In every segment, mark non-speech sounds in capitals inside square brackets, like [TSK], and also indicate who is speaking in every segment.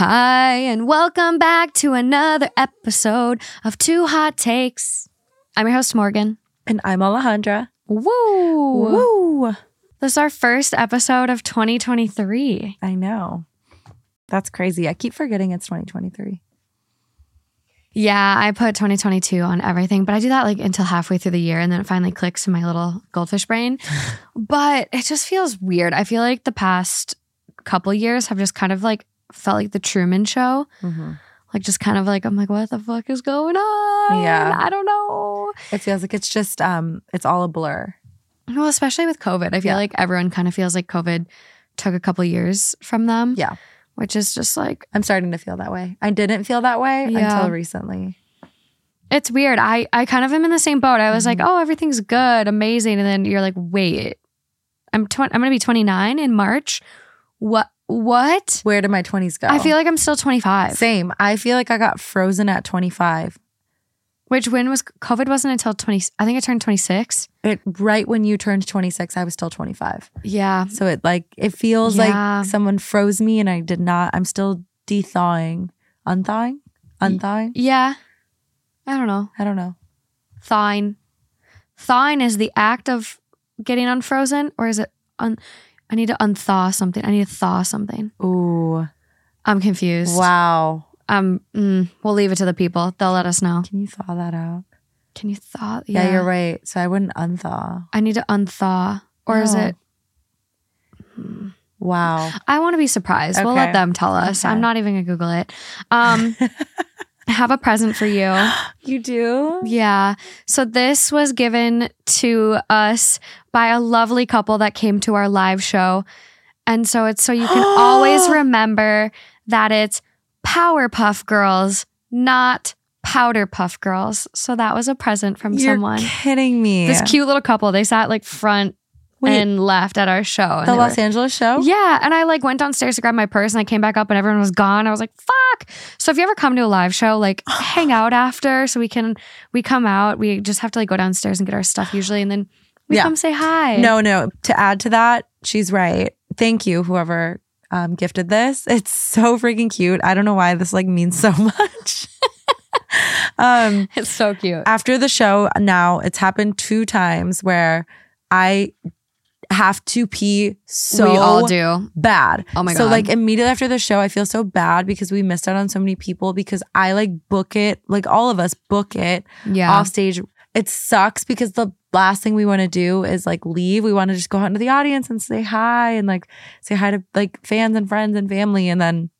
Speaker 1: Hi, and welcome back to another episode of Two Hot Takes. I'm your host, Morgan.
Speaker 2: And I'm Alejandra.
Speaker 1: Woo!
Speaker 2: Woo!
Speaker 1: This is our first episode of 2023.
Speaker 2: I know. That's crazy. I keep forgetting it's 2023.
Speaker 1: Yeah, I put 2022 on everything, but I do that like until halfway through the year and then it finally clicks in my little goldfish brain. [LAUGHS] but it just feels weird. I feel like the past couple years have just kind of like felt like the Truman show. Like just kind of like I'm like, what the fuck is going on?
Speaker 2: Yeah.
Speaker 1: I don't know.
Speaker 2: It feels like it's just um it's all a blur.
Speaker 1: Well, especially with COVID. I feel
Speaker 2: Yeah.
Speaker 1: like everyone kind of feels like COVID took a couple years from them.
Speaker 2: Yeah.
Speaker 1: Which is just like
Speaker 2: I'm starting to feel that way. I didn't feel that way
Speaker 1: Yeah.
Speaker 2: until recently.
Speaker 1: it's weird. I I kind of am in the same boat. I was like,
Speaker 2: Mhm.
Speaker 1: oh, everything's good, amazing, and then you're like, wait, I'm tw- I'm gonna be 29 in March. What what?
Speaker 2: Where did my 20s go?
Speaker 1: I feel like I'm still 25.
Speaker 2: same. I feel like I got frozen at 25.
Speaker 1: Which when was COVID wasn't until 20. I think I turned 26.
Speaker 2: It right when you turned 26, I was still 25.
Speaker 1: Yeah.
Speaker 2: So it like it feels
Speaker 1: Yeah.
Speaker 2: like someone froze me and I did not. I'm still de-thawing. Unthawing? Unthawing?
Speaker 1: Yeah. I don't know.
Speaker 2: I don't know.
Speaker 1: Thawing. Thawing is the act of getting unfrozen, or is it un? I need to unthaw something. I need to thaw something.
Speaker 2: Ooh.
Speaker 1: I'm confused.
Speaker 2: Wow.
Speaker 1: Um. mm, we'll leave it to the people. They'll let us know.
Speaker 2: Can you thaw that out?
Speaker 1: Can you thaw?
Speaker 2: Yeah, you're right. So I wouldn't unthaw.
Speaker 1: I need to unthaw, or is
Speaker 2: No.
Speaker 1: it?
Speaker 2: Wow.
Speaker 1: I want to be surprised. We'll let them tell us.
Speaker 2: Okay.
Speaker 1: I'm not even gonna Google it. Um. [LAUGHS] Have a present for you. [GASPS]
Speaker 2: You do?
Speaker 1: Yeah. So this was given to us by a lovely couple that came to our live show. And so it's so you can [GASPS] always remember that it's Powerpuff Girls, not Powder Puff Girls. So that was a present from
Speaker 2: You're
Speaker 1: someone.
Speaker 2: kidding me.
Speaker 1: This cute little couple, they sat like front
Speaker 2: Wait,
Speaker 1: and laughed at our show.
Speaker 2: the Los
Speaker 1: were-
Speaker 2: Angeles show?
Speaker 1: yeah, and I like went downstairs to grab my purse and I came back up and everyone was gone. I was like, "Fuck!" So if you ever come to a live show, like [SIGHS] hang out after, so we can we come out. We just have to like go downstairs and get our stuff usually, and then we
Speaker 2: Yeah.
Speaker 1: come say hi.
Speaker 2: No, no. To add to that, she's right. Thank you, whoever um, gifted this. It's so freaking cute. I don't know why this like means so [LAUGHS] much. [LAUGHS] um,
Speaker 1: it's so cute.
Speaker 2: after the show, now it's happened two times where I have to pee so
Speaker 1: we all do.
Speaker 2: bad.
Speaker 1: Oh my god!
Speaker 2: So like immediately after the show, I feel so bad because we missed out on so many people because I like book it, like all of us book it
Speaker 1: Yeah,
Speaker 2: off stage. It sucks because the last thing we want to do is like leave. We want to just go out into the audience and say hi and like say hi to like fans and friends and family. And then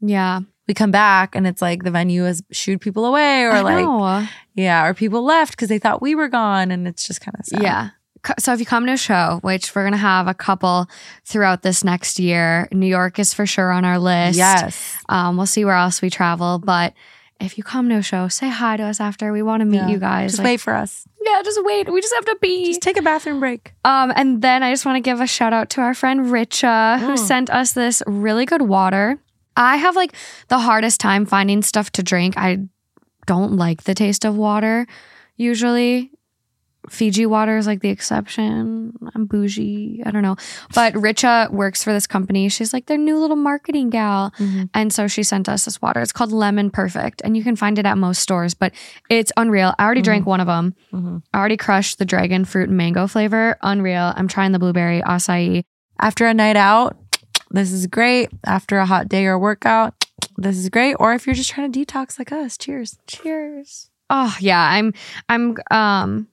Speaker 1: yeah.
Speaker 2: we come back and it's like the venue has shooed people away or
Speaker 1: I
Speaker 2: like,
Speaker 1: know.
Speaker 2: yeah, or people left because they thought we were gone. And it's just kind of sad.
Speaker 1: yeah. So if you come to a show, which we're gonna have a couple throughout this next year, New York is for sure on our list.
Speaker 2: Yes.
Speaker 1: Um, we'll see where else we travel, but. If you come to a show, say hi to us after. We want to meet
Speaker 2: Yeah.
Speaker 1: you guys.
Speaker 2: Just
Speaker 1: Like,
Speaker 2: wait for us.
Speaker 1: Yeah, just wait. We just have to pee.
Speaker 2: Just take a bathroom break.
Speaker 1: Um, and then I just want to give a shout out to our friend Richa, who
Speaker 2: Mm.
Speaker 1: sent us this really good water. I have like the hardest time finding stuff to drink. I don't like the taste of water usually. Fiji water is like the exception. I'm bougie. I don't know. But Richa works for this company. She's like their new little marketing gal. And so she sent us this water. It's called Lemon Perfect. And you can find it at most stores, but it's unreal. I already drank one of them.
Speaker 2: Mhm.
Speaker 1: I already crushed the dragon fruit and mango flavor. Unreal. I'm trying the blueberry acai.
Speaker 2: After a night out, [TSK] this is great. After a hot day or workout, [TSK] this is great. Or if you're just trying to detox like us, cheers.
Speaker 1: Cheers. Oh yeah, I'm I'm um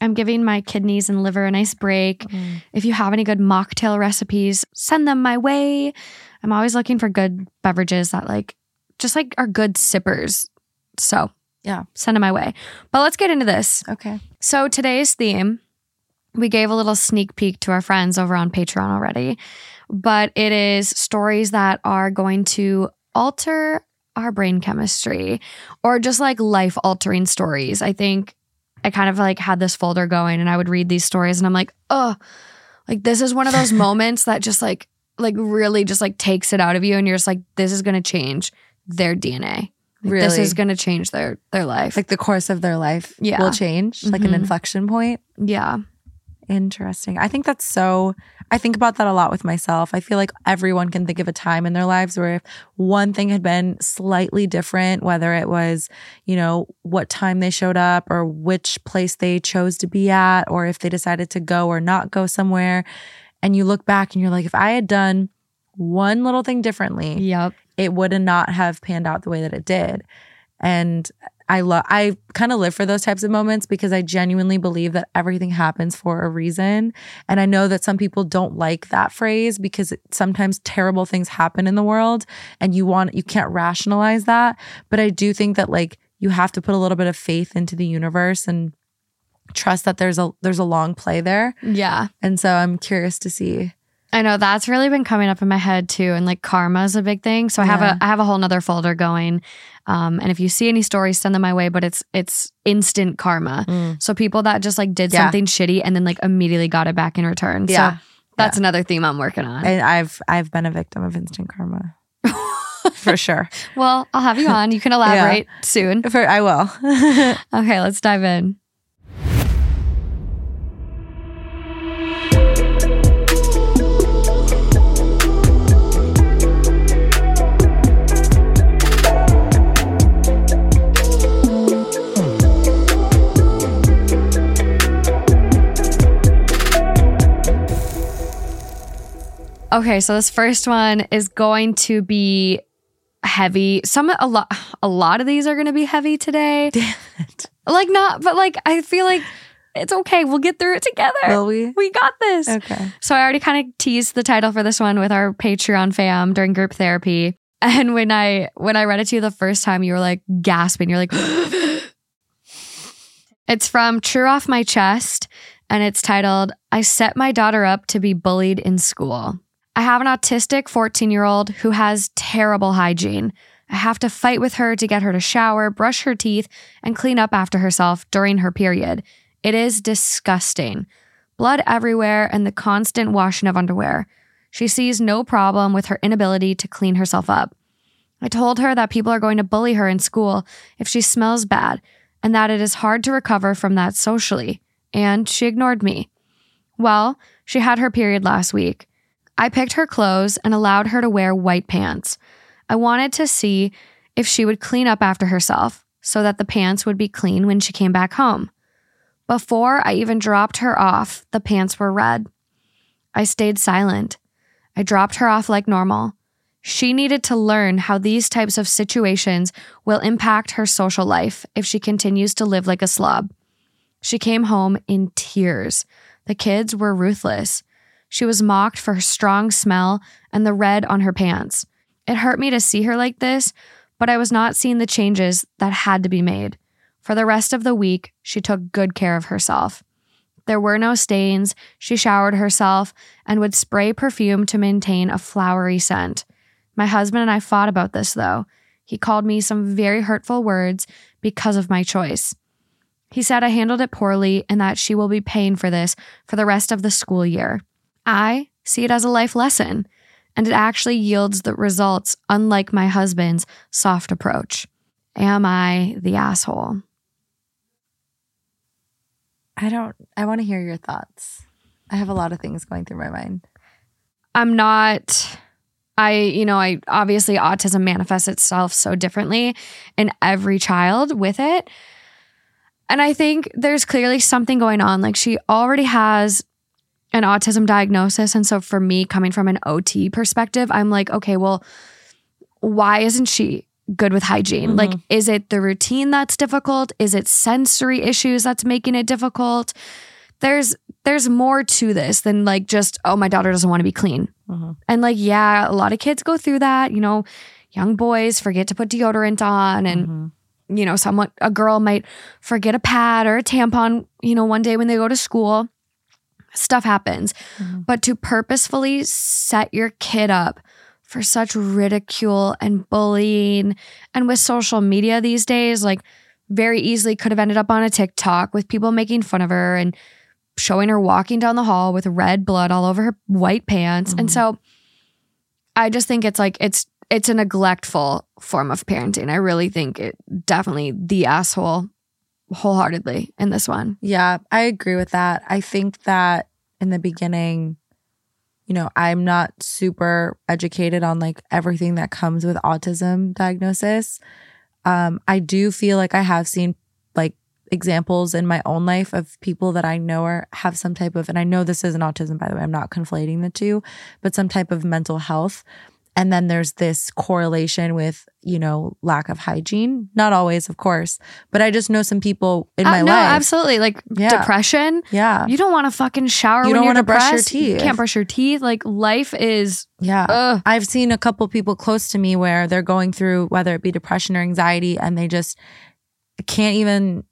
Speaker 1: I'm giving my kidneys and liver a nice break. Mm. If you have any good mocktail recipes, send them my way. I'm always looking for good beverages that like just like are good sippers. So,
Speaker 2: Yeah.
Speaker 1: send them my way. But let's get into this.
Speaker 2: Okay.
Speaker 1: So today's theme, we gave a little sneak peek to our friends over on Patreon already, but it is stories that are going to alter our brain chemistry or just like life altering stories. I think I kind of like had this folder going and I would read these stories and I'm like, oh, like this is one of those [LAUGHS] moments that just like like really just like takes it out of you and you're just like, this is gonna change their DNA. Like, This is gonna change their their life.
Speaker 2: Like the course of their life
Speaker 1: Yeah.
Speaker 2: will change, like an
Speaker 1: Mhm.
Speaker 2: inflection point.
Speaker 1: yeah.
Speaker 2: Interesting. I think that's so, I think about that a lot with myself. I feel like everyone can think of a time in their lives where if one thing had been slightly different, whether it was, you know, what time they showed up or which place they chose to be at, or if they decided to go or not go somewhere. And you look back and you're like, if I had done one little thing differently,
Speaker 1: Yep.
Speaker 2: it would not have panned out the way that it did. And I love I kind of live for those types of moments because I genuinely believe that everything happens for a reason. And I know that some people don't like that phrase because sometimes terrible things happen in the world and you want you can't rationalize that, but I do think that like you have to put a little bit of faith into the universe and trust that there's a there's a long play there.
Speaker 1: Yeah.
Speaker 2: And so I'm curious to see.
Speaker 1: I know that's really been coming up in my head too. And like karma is a big thing. So I have
Speaker 2: Yeah.
Speaker 1: a I have a whole nother folder going. Um, and if you see any stories, send them my way, but it's it's instant karma. So people that just like did
Speaker 2: Yeah.
Speaker 1: something shitty and then like immediately got it back in return.
Speaker 2: Yeah.
Speaker 1: So that's another theme I'm working on.
Speaker 2: And I've I've been a victim of instant karma. [LAUGHS] for sure.
Speaker 1: well, I'll have you on. You can [LAUGHS] elaborate soon.
Speaker 2: For I will. [LAUGHS]
Speaker 1: Okay, let's dive in. Okay, so this first one is going to be heavy. Some a lot a lot of these are going to be heavy today. [LAUGHS]
Speaker 2: Damn it.
Speaker 1: Like not, but like I feel like it's okay. We'll get through it together.
Speaker 2: Will we?
Speaker 1: We got this.
Speaker 2: Okay.
Speaker 1: So I already kind of teased the title for this one with our Patreon fam during group therapy. And when I when I read it to you the first time, you were like gasping. You're like, [GASPS] it's from True Off My Chest, and it's titled "I Set My Daughter Up to Be Bullied in School." I have an autistic 14 year old who has terrible hygiene. I have to fight with her to get her to shower, brush her teeth, and clean up after herself during her period. It is disgusting. Blood everywhere and the constant washing of underwear. She sees no problem with her inability to clean herself up. I told her that people are going to bully her in school if she smells bad and that it is hard to recover from that socially. And she ignored me. Well, she had her period last week. I picked her clothes and allowed her to wear white pants. I wanted to see if she would clean up after herself so that the pants would be clean when she came back home. Before I even dropped her off, the pants were red. I stayed silent. I dropped her off like normal. She needed to learn how these types of situations will impact her social life if she continues to live like a slob. She came home in tears. The kids were ruthless. She was mocked for her strong smell and the red on her pants. It hurt me to see her like this, but I was not seeing the changes that had to be made. For the rest of the week, she took good care of herself. There were no stains, she showered herself, and would spray perfume to maintain a flowery scent. My husband and I fought about this, though. He called me some very hurtful words because of my choice. He said I handled it poorly and that she will be paying for this for the rest of the school year. I see it as a life lesson, and it actually yields the results, unlike my husband's soft approach. Am I the asshole?
Speaker 2: I don't I want to hear your thoughts. I have a lot of things going through my mind.
Speaker 1: I'm not I you know I obviously autism manifests itself so differently in every child with it. And I think there's clearly something going on like she already has an autism diagnosis and so for me coming from an OT perspective I'm like okay well why isn't she good with hygiene? Like is it the routine that's difficult? Is it sensory issues that's making it difficult? There's there's more to this than like just oh my daughter doesn't want to be clean.
Speaker 2: Mhm.
Speaker 1: And like, yeah, a lot of kids go through that. You know, young boys forget to put deodorant on, and
Speaker 2: Mhm.
Speaker 1: you know, someone a girl might forget a pad or a tampon. You know, one day when they go to school, stuff happens.
Speaker 2: Mhm.
Speaker 1: But to purposefully set your kid up for such ridicule and bullying, and with social media these days, like very easily could have ended up on a TikTok with people making fun of her and showing her walking down the hall with red blood all over her white pants. And
Speaker 2: Mhm.
Speaker 1: so I just think it's like it's it's a neglectful form of parenting. I really think it definitely the asshole wholeheartedly in this one.
Speaker 2: Yeah, I agree with that. I think that in the beginning, you know, I'm not super educated on like everything that comes with autism diagnosis. Um, I do feel like I have seen like examples in my own life of people that I know are have some type of, and I know this isn't autism, by the way, I'm not conflating the two, but some type of mental health. And then there's this correlation with, you know, lack of hygiene. Not always, of course, but I just know some people in
Speaker 1: Uh,
Speaker 2: my
Speaker 1: no,
Speaker 2: life.
Speaker 1: absolutely. Like
Speaker 2: Yeah.
Speaker 1: depression.
Speaker 2: Yeah.
Speaker 1: You don't want to fucking shower
Speaker 2: You
Speaker 1: when
Speaker 2: don't
Speaker 1: you're
Speaker 2: wanna brush your
Speaker 1: depressed. You
Speaker 2: teeth.
Speaker 1: can't brush your teeth. Like life is
Speaker 2: Yeah.
Speaker 1: ugh.
Speaker 2: I've seen a couple people close to me where they're going through whether it be depression or anxiety and they just can't even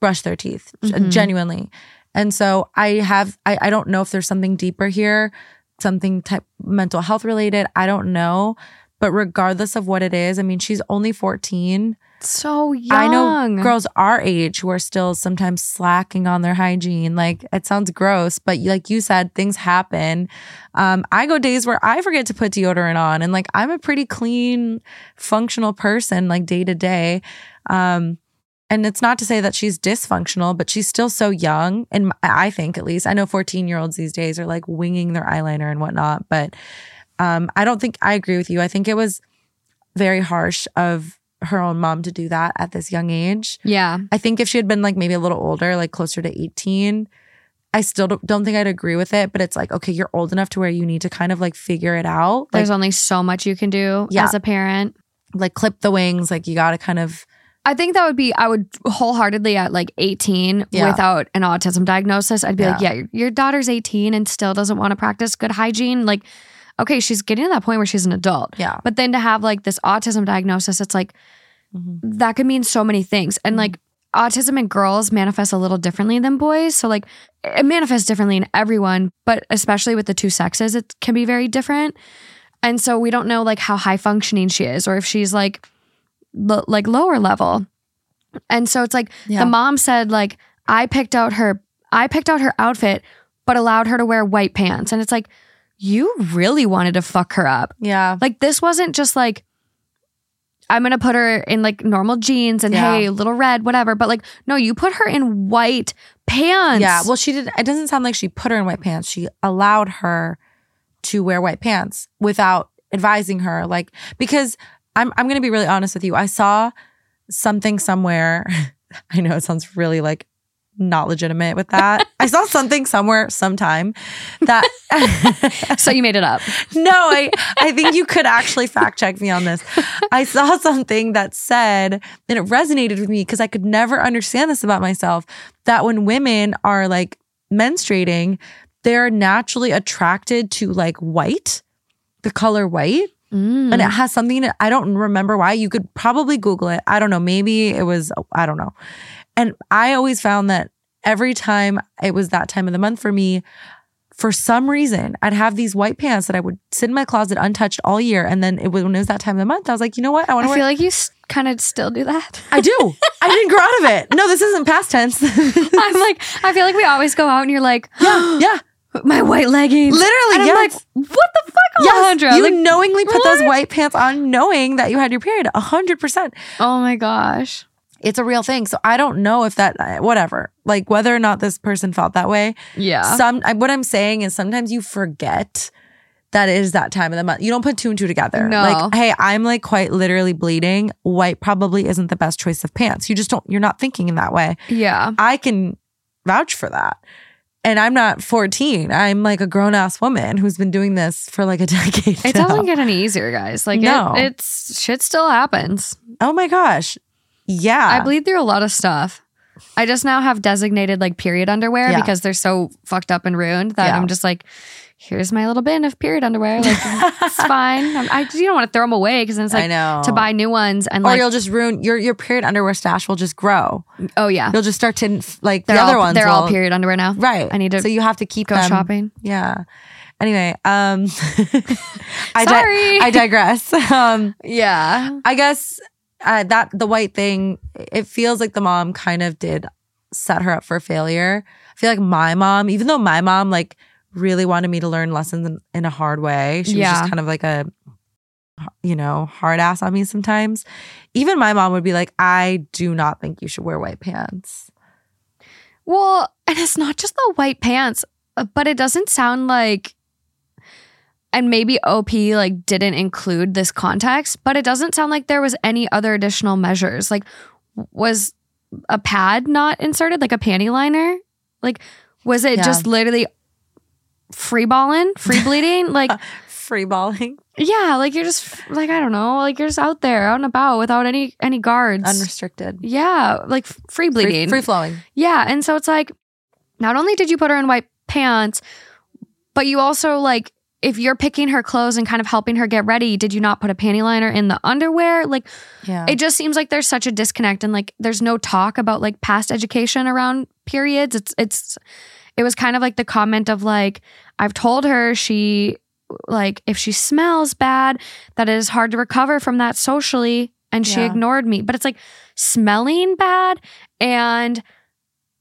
Speaker 2: brush their teeth
Speaker 1: Mhm.
Speaker 2: genuinely. And so I have I, I don't know if there's something deeper here, something type mental health related. I don't know. But regardless of what it is, I mean, she's only 14.
Speaker 1: so young.
Speaker 2: I know girls our age who are still sometimes slacking on their hygiene. Like it sounds gross, but like you said, things happen. Um, I go days where I forget to put deodorant on, and like I'm a pretty clean, functional person, like day to day. Um, and it's not to say that she's dysfunctional, but she's still so young. And I think, at least, I know 14 year olds these days are like winging their eyeliner and whatnot. But um, I don't think I agree with you. I think it was very harsh of her own mom to do that at this young age.
Speaker 1: Yeah.
Speaker 2: I think if she had been like maybe a little older, like closer to 18, I still don't, think I'd agree with it. But it's like, okay, you're old enough to where you need to kind of like figure it out. Like,
Speaker 1: There's only so much you can do
Speaker 2: Yeah.
Speaker 1: as a parent.
Speaker 2: like clip the wings. Like you got to kind of,
Speaker 1: I think that would be, I would wholeheartedly at like 18
Speaker 2: Yeah.
Speaker 1: without an autism diagnosis, I'd be like,
Speaker 2: Yeah.
Speaker 1: yeah, your, your daughter's 18 and still doesn't want to practice good hygiene. Like, okay, she's getting to that point where she's an adult.
Speaker 2: yeah.
Speaker 1: But then to have like this autism diagnosis, it's like,
Speaker 2: Mhm.
Speaker 1: that could mean so many things. And like, autism in girls manifests a little differently than boys. So, like, it manifests differently in everyone, but especially with the two sexes, it can be very different. And so, we don't know like how high functioning she is or if she's like, lo- like lower level. And so, it's like
Speaker 2: Yeah.
Speaker 1: the mom said, like, I picked out her, I picked out her outfit, but allowed her to wear white pants. And it's like, you really wanted to fuck her up.
Speaker 2: Yeah.
Speaker 1: Like this wasn't just like I'm gonna put her in like normal jeans and
Speaker 2: Yeah.
Speaker 1: hey, little red, whatever. But like, no, you put her in white pants.
Speaker 2: Yeah. Well, she did. It doesn't sound like she put her in white pants. She allowed her to wear white pants without advising her. Like, because I'm, I'm to be really honest with you. I saw something somewhere. [LAUGHS] I know it sounds really like not legitimate with that. [LAUGHS] I saw something somewhere sometime that. [LAUGHS]
Speaker 1: so you made it up.
Speaker 2: no, I, I think you could actually fact check me on this. I saw something that said, and it resonated with me because I could never understand this about myself that when women are like menstruating, they're naturally attracted to like white, the color white.
Speaker 1: Mm.
Speaker 2: And it has something, to- I don't remember why. You could probably Google it. I don't know. Maybe it was, I don't know. And I always found that every time it was that time of the month for me, for some reason, I'd have these white pants that I would sit in my closet untouched all year. And then it was, when it was that time of the month, I was like, you know what? I want to
Speaker 1: feel like you s- kind of still do that.
Speaker 2: I do. I didn't grow out of it. No, this isn't past tense. [LAUGHS]
Speaker 1: I'm like, I feel like we always go out and you're like,
Speaker 2: yeah, yeah.
Speaker 1: My white leggings.
Speaker 2: Literally,
Speaker 1: I'm like, what the fuck,
Speaker 2: Yes,
Speaker 1: Alejandra?
Speaker 2: you
Speaker 1: Like,
Speaker 2: knowingly put those white pants on, knowing that you had your period. A hundred percent.
Speaker 1: oh my gosh.
Speaker 2: It's a real thing. So I don't know if that, uh, whatever, like whether or not this person felt that way.
Speaker 1: Yeah.
Speaker 2: Some, what I'm saying is sometimes you forget that it is that time of the month. You don't put two and two together.
Speaker 1: No.
Speaker 2: Like, hey, I'm like quite literally bleeding. White probably isn't the best choice of pants. You just don't, you're not thinking in that way.
Speaker 1: yeah.
Speaker 2: I can vouch for that. And I'm not 14. I'm like a grown ass woman who's been doing this for like a [LAUGHS] decade.
Speaker 1: It
Speaker 2: now.
Speaker 1: doesn't get any easier, guys. Like,
Speaker 2: No.
Speaker 1: it, it's shit still happens.
Speaker 2: Oh my gosh. Yeah.
Speaker 1: I bleed through a lot of stuff. I just now have designated like period underwear
Speaker 2: Yeah.
Speaker 1: because they're so fucked up and ruined that
Speaker 2: Yeah.
Speaker 1: I'm just like, here's my little bin of period underwear. Like, [LAUGHS] it's fine. I'm- I, you don't want to throw them away because it's
Speaker 2: I
Speaker 1: like
Speaker 2: know.
Speaker 1: to buy new ones and
Speaker 2: or
Speaker 1: like,
Speaker 2: you'll just ruin your your period underwear stash will just grow.
Speaker 1: oh yeah,
Speaker 2: You'll just start to like
Speaker 1: they're
Speaker 2: the other
Speaker 1: all,
Speaker 2: ones.
Speaker 1: They're all period underwear now.
Speaker 2: Right.
Speaker 1: I need to
Speaker 2: So you have to keep
Speaker 1: Go
Speaker 2: them.
Speaker 1: shopping.
Speaker 2: Yeah. Anyway, um [LAUGHS] I di-
Speaker 1: Sorry.
Speaker 2: I digress. [LAUGHS] Um
Speaker 1: Yeah.
Speaker 2: I guess uh, that the white thing, it feels like the mom kind of did set her up for failure. I feel like my mom, even though my mom like really wanted me to learn lessons in, in a hard way, she was just kind of like a you know, hard ass on me sometimes. Even my mom would be like, I do not think you should wear white pants.
Speaker 1: Well, and it's not just the white pants, uh, but it doesn't sound like and maybe OP like didn't include this context, but it doesn't sound like there was any other additional measures. Like was a pad not inserted like a panty liner? Like was it
Speaker 2: Yeah.
Speaker 1: just literally free balling, free bleeding? [LAUGHS] like
Speaker 2: Free balling,
Speaker 1: yeah, like you're just like I don't know, like you're just out there out and about without any any guards.
Speaker 2: unrestricted,
Speaker 1: yeah, like free bleeding.
Speaker 2: free, free flowing.
Speaker 1: Yeah. And so it's like, not only did you put her in white pants, but you also like, if you're picking her clothes and kind of helping her get ready, did you not put a panty liner in the underwear? Like,
Speaker 2: Yeah.
Speaker 1: it just seems like there's such a disconnect and like there's no talk about like past education around periods. It's, it's, it was kind of like the comment of like, I've told her she, like, if she smells bad, that it is hard to recover from that socially. And she
Speaker 2: Yeah.
Speaker 1: ignored me. But it's like smelling bad and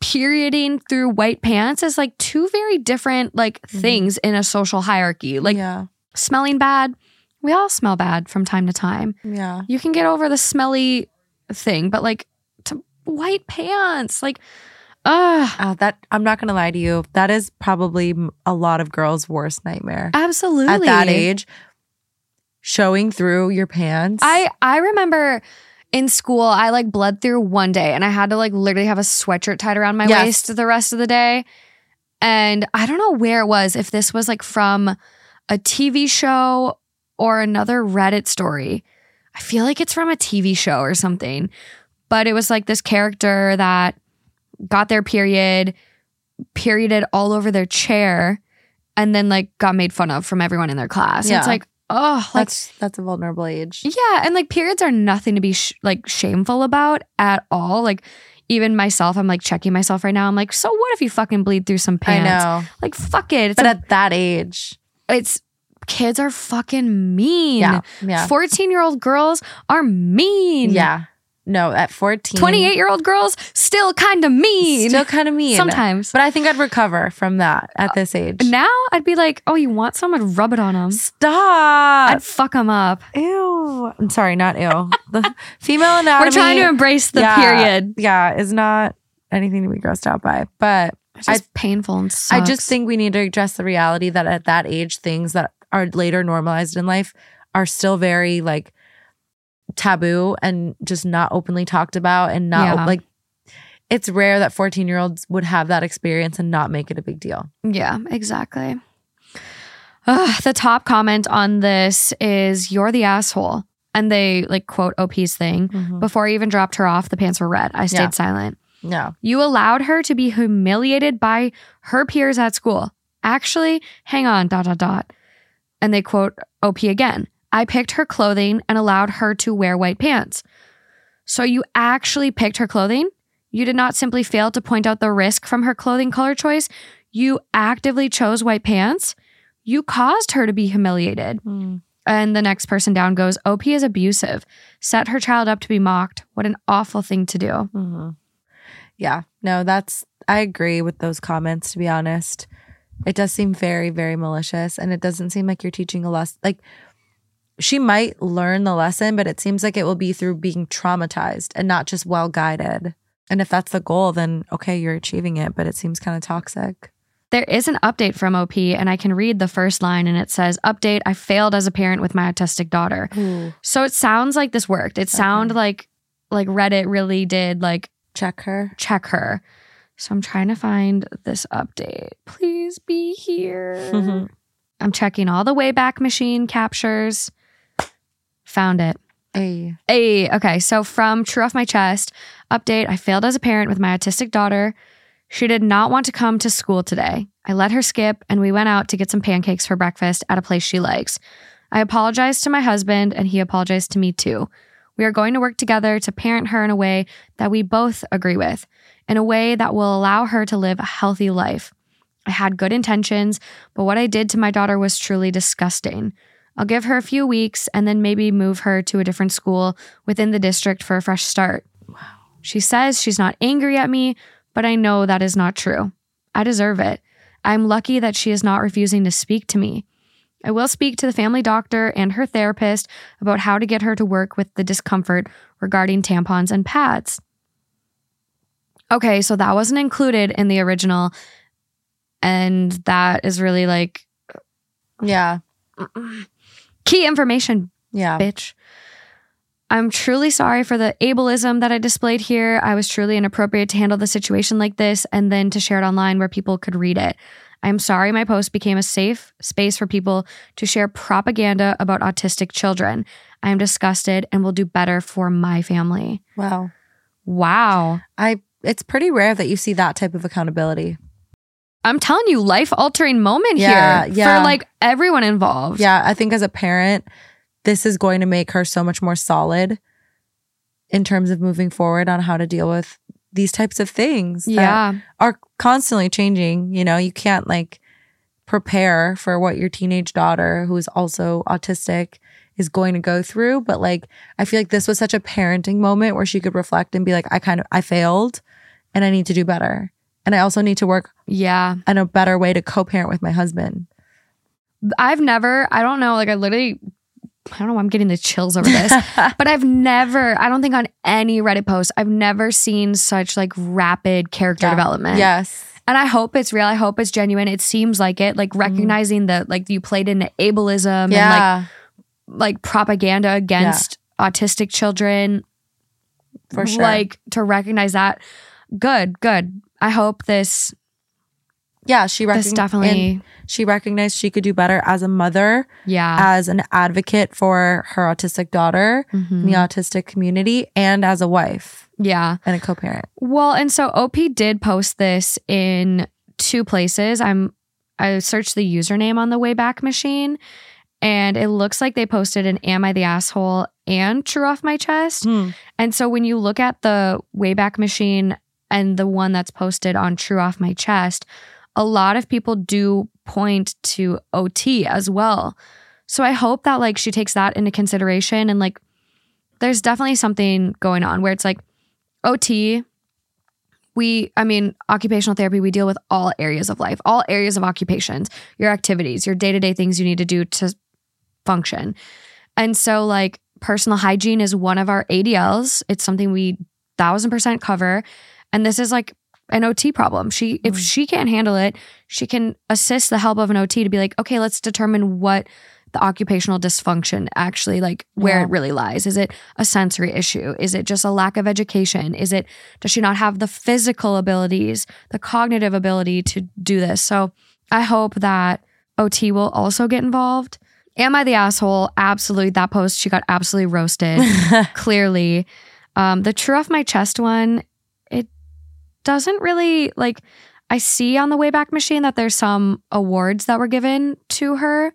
Speaker 1: perioding through white pants is like two very different like
Speaker 2: Mhm.
Speaker 1: things in a social hierarchy. Like
Speaker 2: yeah,
Speaker 1: smelling bad, we all smell bad from time to time.
Speaker 2: yeah.
Speaker 1: You can get over the smelly thing, but like to white pants, like uh
Speaker 2: Uh, that I'm not gonna lie to you. That is probably a lot of girls' worst nightmare
Speaker 1: absolutely.
Speaker 2: at that age. Showing through your pants.
Speaker 1: I I remember in school I like bled through one day and I had to like literally have a sweatshirt tied around my
Speaker 2: Yes.
Speaker 1: waist the rest of the day. And I don't know where it was if this was like from a TV show or another Reddit story. I feel like it's from a TV show or something. But it was like this character that got their period, perioded all over their chair, and then like got made fun of from everyone in their class.
Speaker 2: Yeah.
Speaker 1: It's like, oh, like
Speaker 2: that's that's a vulnerable age.
Speaker 1: yeah, and like periods are nothing to be sh- like shameful about at all. Like even myself, I'm like checking myself right now. I'm like, so what if you fucking bleed through some pants?
Speaker 2: I know,
Speaker 1: Like fuck it. It's
Speaker 2: but
Speaker 1: a-
Speaker 2: at that age,
Speaker 1: it's kids are fucking mean.
Speaker 2: yeah, yeah,
Speaker 1: 14 year old girls are mean.
Speaker 2: yeah. No, at 14,
Speaker 1: 28 year old girls still kind of mean.
Speaker 2: still kind of mean
Speaker 1: Sometimes.
Speaker 2: But I think I'd recover from that at this age.
Speaker 1: Uh, now I'd be like, oh, you want someone? Rub it on them.
Speaker 2: Stop.
Speaker 1: I'd fuck them up.
Speaker 2: ew. I'm sorry, not ew. The [LAUGHS] female anatomy.
Speaker 1: We're trying to embrace the
Speaker 2: yeah,
Speaker 1: period.
Speaker 2: Yeah, is not anything to be grossed out by. But
Speaker 1: It's just painful and
Speaker 2: I just think we need to address the reality that at that age, things that are later normalized in life are still very like taboo and just not openly talked about and not
Speaker 1: Yeah.
Speaker 2: like it's rare that 14 year olds would have that experience and not make it a big deal.
Speaker 1: Yeah, exactly. Ugh, the top comment on this is "You're the asshole," and they like quote OP's thing. Mm-hmm. Before I even dropped her off, the pants were red. I stayed
Speaker 2: Yeah.
Speaker 1: silent.
Speaker 2: No.
Speaker 1: You allowed her to be humiliated by her peers at school. Actually, hang on, dot, dot, dot. And they quote OP again. I picked her clothing and allowed her to wear white pants. So you actually picked her clothing? You did not simply fail to point out the risk from her clothing color choice. You actively chose white pants. You caused her to be humiliated. And the next person down goes, OP is abusive. Set her child up to be mocked. What an awful thing to do.
Speaker 2: Mm-hmm. Yeah. No, that's, I agree with those comments, to be honest. It does seem very, very malicious. And it doesn't seem like you're teaching a lesson. Like, she might learn the lesson, but it seems like it will be through being traumatized and not just well guided. And if that's the goal, then okay, you're achieving it, but it seems kind of toxic.
Speaker 1: There is an update from OP, and I can read the first line, and it says, Update, I failed as a parent with my autistic daughter. So it sounds like this worked. It sounded like like Reddit really did like
Speaker 2: Check her.
Speaker 1: check her. So I'm trying to find this update. Please be here.
Speaker 2: Mhm. [LAUGHS]
Speaker 1: I'm checking all the Wayback Machine captures. Found it.
Speaker 2: Hey.
Speaker 1: Hey, okay. So from True Off My Chest, update I failed as a parent with my autistic daughter. She did not want to come to school today. I let her skip and we went out to get some pancakes for breakfast at a place she likes. I apologized to my husband and he apologized to me too. We are going to work together to parent her in a way that we both agree with, in a way that will allow her to live a healthy life. I had good intentions, but what I did to my daughter was truly disgusting. I'll give her a few weeks and then maybe move her to a different school within the district for a fresh start. She says she's not angry at me, but I know that is not true. I deserve it. I'm lucky that she is not refusing to speak to me. I will speak to the family doctor and her therapist about how to get her to work with the discomfort regarding tampons and pads. Okay, so that wasn't included in the original. And that is really like
Speaker 2: Yeah. [CLEARS THROAT]
Speaker 1: key information,
Speaker 2: Yeah.
Speaker 1: bitch. I'm truly sorry for the ableism that I displayed here. I was truly inappropriate to handle the situation like this and then to share it online where people could read it. I'm sorry my post became a safe space for people to share propaganda about autistic children. I am disgusted and will do better for my family.
Speaker 2: Wow.
Speaker 1: Wow.
Speaker 2: I it's pretty rare that you see that type of accountability.
Speaker 1: I'm telling you, life altering moment
Speaker 2: Yeah,
Speaker 1: here
Speaker 2: yeah.
Speaker 1: for like everyone involved.
Speaker 2: Yeah, I think as a parent, this is going to make her so much more solid in terms of moving forward on how to deal with these types of things that
Speaker 1: Yeah.
Speaker 2: are constantly changing. You know, you can't like prepare for what your teenage daughter, who is also autistic, is going to go through. But like, I feel like this was such a parenting moment where she could reflect and be like, I kind of, I failed and I need to do better. And I also need to work
Speaker 1: Yeah.
Speaker 2: on a better way to co parent with my husband.
Speaker 1: I've never, I don't know, like I literally, I don't know, why I'm getting the chills over this, [LAUGHS] but I've never, I don't think on any Reddit post, I've never seen such like rapid character
Speaker 2: Yeah.
Speaker 1: development.
Speaker 2: yes.
Speaker 1: And I hope it's real. I hope it's genuine. It seems like it, like mm-hmm. recognizing that like you played into ableism and like, like propaganda against autistic children.
Speaker 2: for sure.
Speaker 1: Like to recognize that. Good, good. I hope this,
Speaker 2: yeah, she
Speaker 1: this definitely,
Speaker 2: she recognized she could do better as a mother,
Speaker 1: yeah.
Speaker 2: as an advocate for her autistic daughter in
Speaker 1: Mhm.
Speaker 2: the autistic community, and as a wife
Speaker 1: Yeah.
Speaker 2: and a co-parent.
Speaker 1: Well, and so OP did post this in two places. I'm I searched the username on the Wayback Machine, and it looks like they posted an "Am I the asshole?" and "True off my chest."
Speaker 2: Hmm.
Speaker 1: And so when you look at the Wayback Machine and the one that's posted on True off my chest, a lot of people do point to OT as well. So I hope that like she takes that into consideration and like there's definitely something going on where it's like OT we I mean occupational therapy we deal with all areas of life, all areas of occupations, your activities, your day-to-day things you need to do to function. And so like personal hygiene is one of our ADLs. It's something we thousand percent cover. And this is like an OT problem. She if
Speaker 2: Mm.
Speaker 1: she can't handle it, she can assist the help of an OT to be like, okay, let's determine what the occupational dysfunction actually like where
Speaker 2: Yeah.
Speaker 1: it really lies. Is it a sensory issue? Is it just a lack of education? Is it does she not have the physical abilities, the cognitive ability to do this? So I hope that OT will also get involved. Am I the asshole? Absolutely. That post, she got absolutely roasted. [LAUGHS] clearly. Um, the true off my chest one, doesn't really like. I see on the Wayback Machine that there's some awards that were given to her.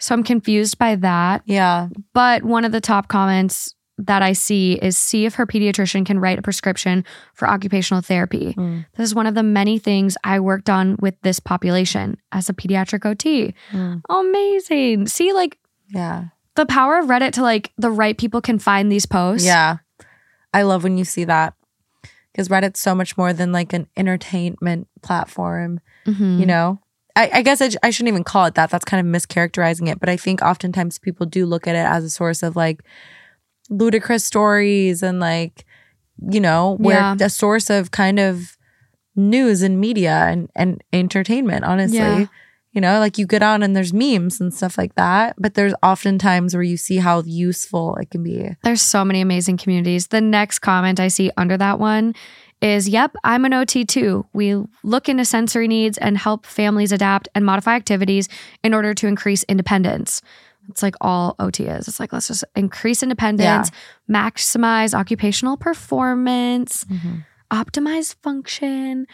Speaker 1: So I'm confused by that.
Speaker 2: yeah.
Speaker 1: But one of the top comments that I see is see if her pediatrician can write a prescription for occupational therapy.
Speaker 2: Mm.
Speaker 1: This is one of the many things I worked on with this population as a pediatric OT.
Speaker 2: Mm.
Speaker 1: Amazing. See, like
Speaker 2: Yeah.
Speaker 1: the power of Reddit to like the right people can find these posts.
Speaker 2: Yeah. I love when you see that because Reddit's so much more than like an entertainment platform,
Speaker 1: Mhm.
Speaker 2: you know? I, I guess I shouldn't even call it that. That's kind of mischaracterizing it. But I think oftentimes people do look at it as a source of like ludicrous stories and like, you know, where
Speaker 1: Yeah.
Speaker 2: a source of kind of news and media and, and entertainment, honestly.
Speaker 1: Yeah.
Speaker 2: You know, like you get on and there's memes and stuff like that. But there's often times where you see how useful it can be.
Speaker 1: There's so many amazing communities. The next comment I see under that one is Yep, I'm an OT too. We look into sensory needs and help families adapt and modify activities in order to increase independence. It's like all OT is. It's like, let's just increase independence, maximize occupational performance, mm-hmm. optimize function.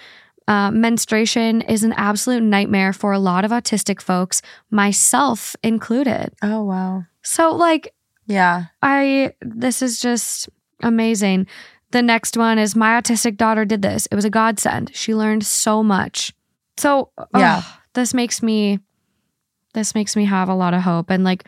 Speaker 1: Uh, menstruation is an absolute nightmare for a lot of autistic folks, myself included.
Speaker 2: Oh, wow.
Speaker 1: So, like,
Speaker 2: Yeah.
Speaker 1: I this is just amazing. The next one is my autistic daughter did this. It was a godsend. She learned so much. So
Speaker 2: Yeah.
Speaker 1: this makes me this makes me have a lot of hope and like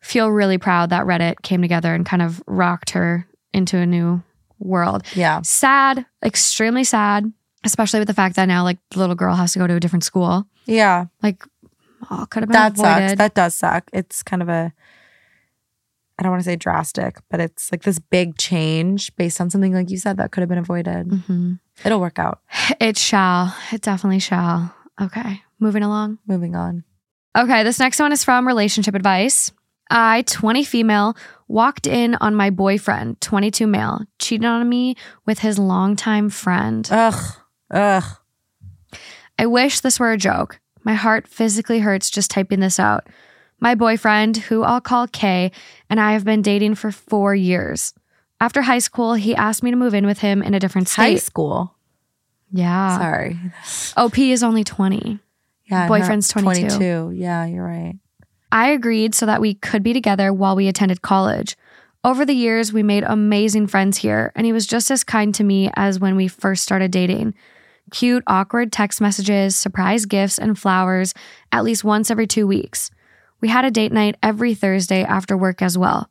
Speaker 1: feel really proud that Reddit came together and kind of rocked her into a new world.
Speaker 2: Yeah.
Speaker 1: Sad, extremely sad, especially with the fact that now like the little girl has to go to a different school.
Speaker 2: Yeah.
Speaker 1: Like all could have been
Speaker 2: that
Speaker 1: avoided.
Speaker 2: sucks. That does suck. It's kind of a I don't want to say drastic, but it's like this big change based on something like you said that could have been avoided.
Speaker 1: Mhm.
Speaker 2: It'll work out. [SIGHS]
Speaker 1: It shall. It definitely shall. Okay, moving along.
Speaker 2: Moving on.
Speaker 1: Okay, this next one is from relationship advice. I, 20 female, walked in on my boyfriend, 22 male, cheated on me with his longtime friend.
Speaker 2: Ugh. Ugh.
Speaker 1: I wish this were a joke. My heart physically hurts just typing this out. My boyfriend, who I'll call Kay, and I have been dating for four years. After high school, he asked me to move in with him in a different state.
Speaker 2: High school.
Speaker 1: Yeah.
Speaker 2: Sorry.
Speaker 1: OP is only 20.
Speaker 2: Yeah.
Speaker 1: Boyfriend's
Speaker 2: her-
Speaker 1: 22.
Speaker 2: 22. Yeah, you're right.
Speaker 1: I agreed so that we could be together while we attended college. Over the years, we made amazing friends here, and he was just as kind to me as when we first started dating. Cute, awkward text messages, surprise gifts, and flowers at least once every two weeks. We had a date night every Thursday after work as well.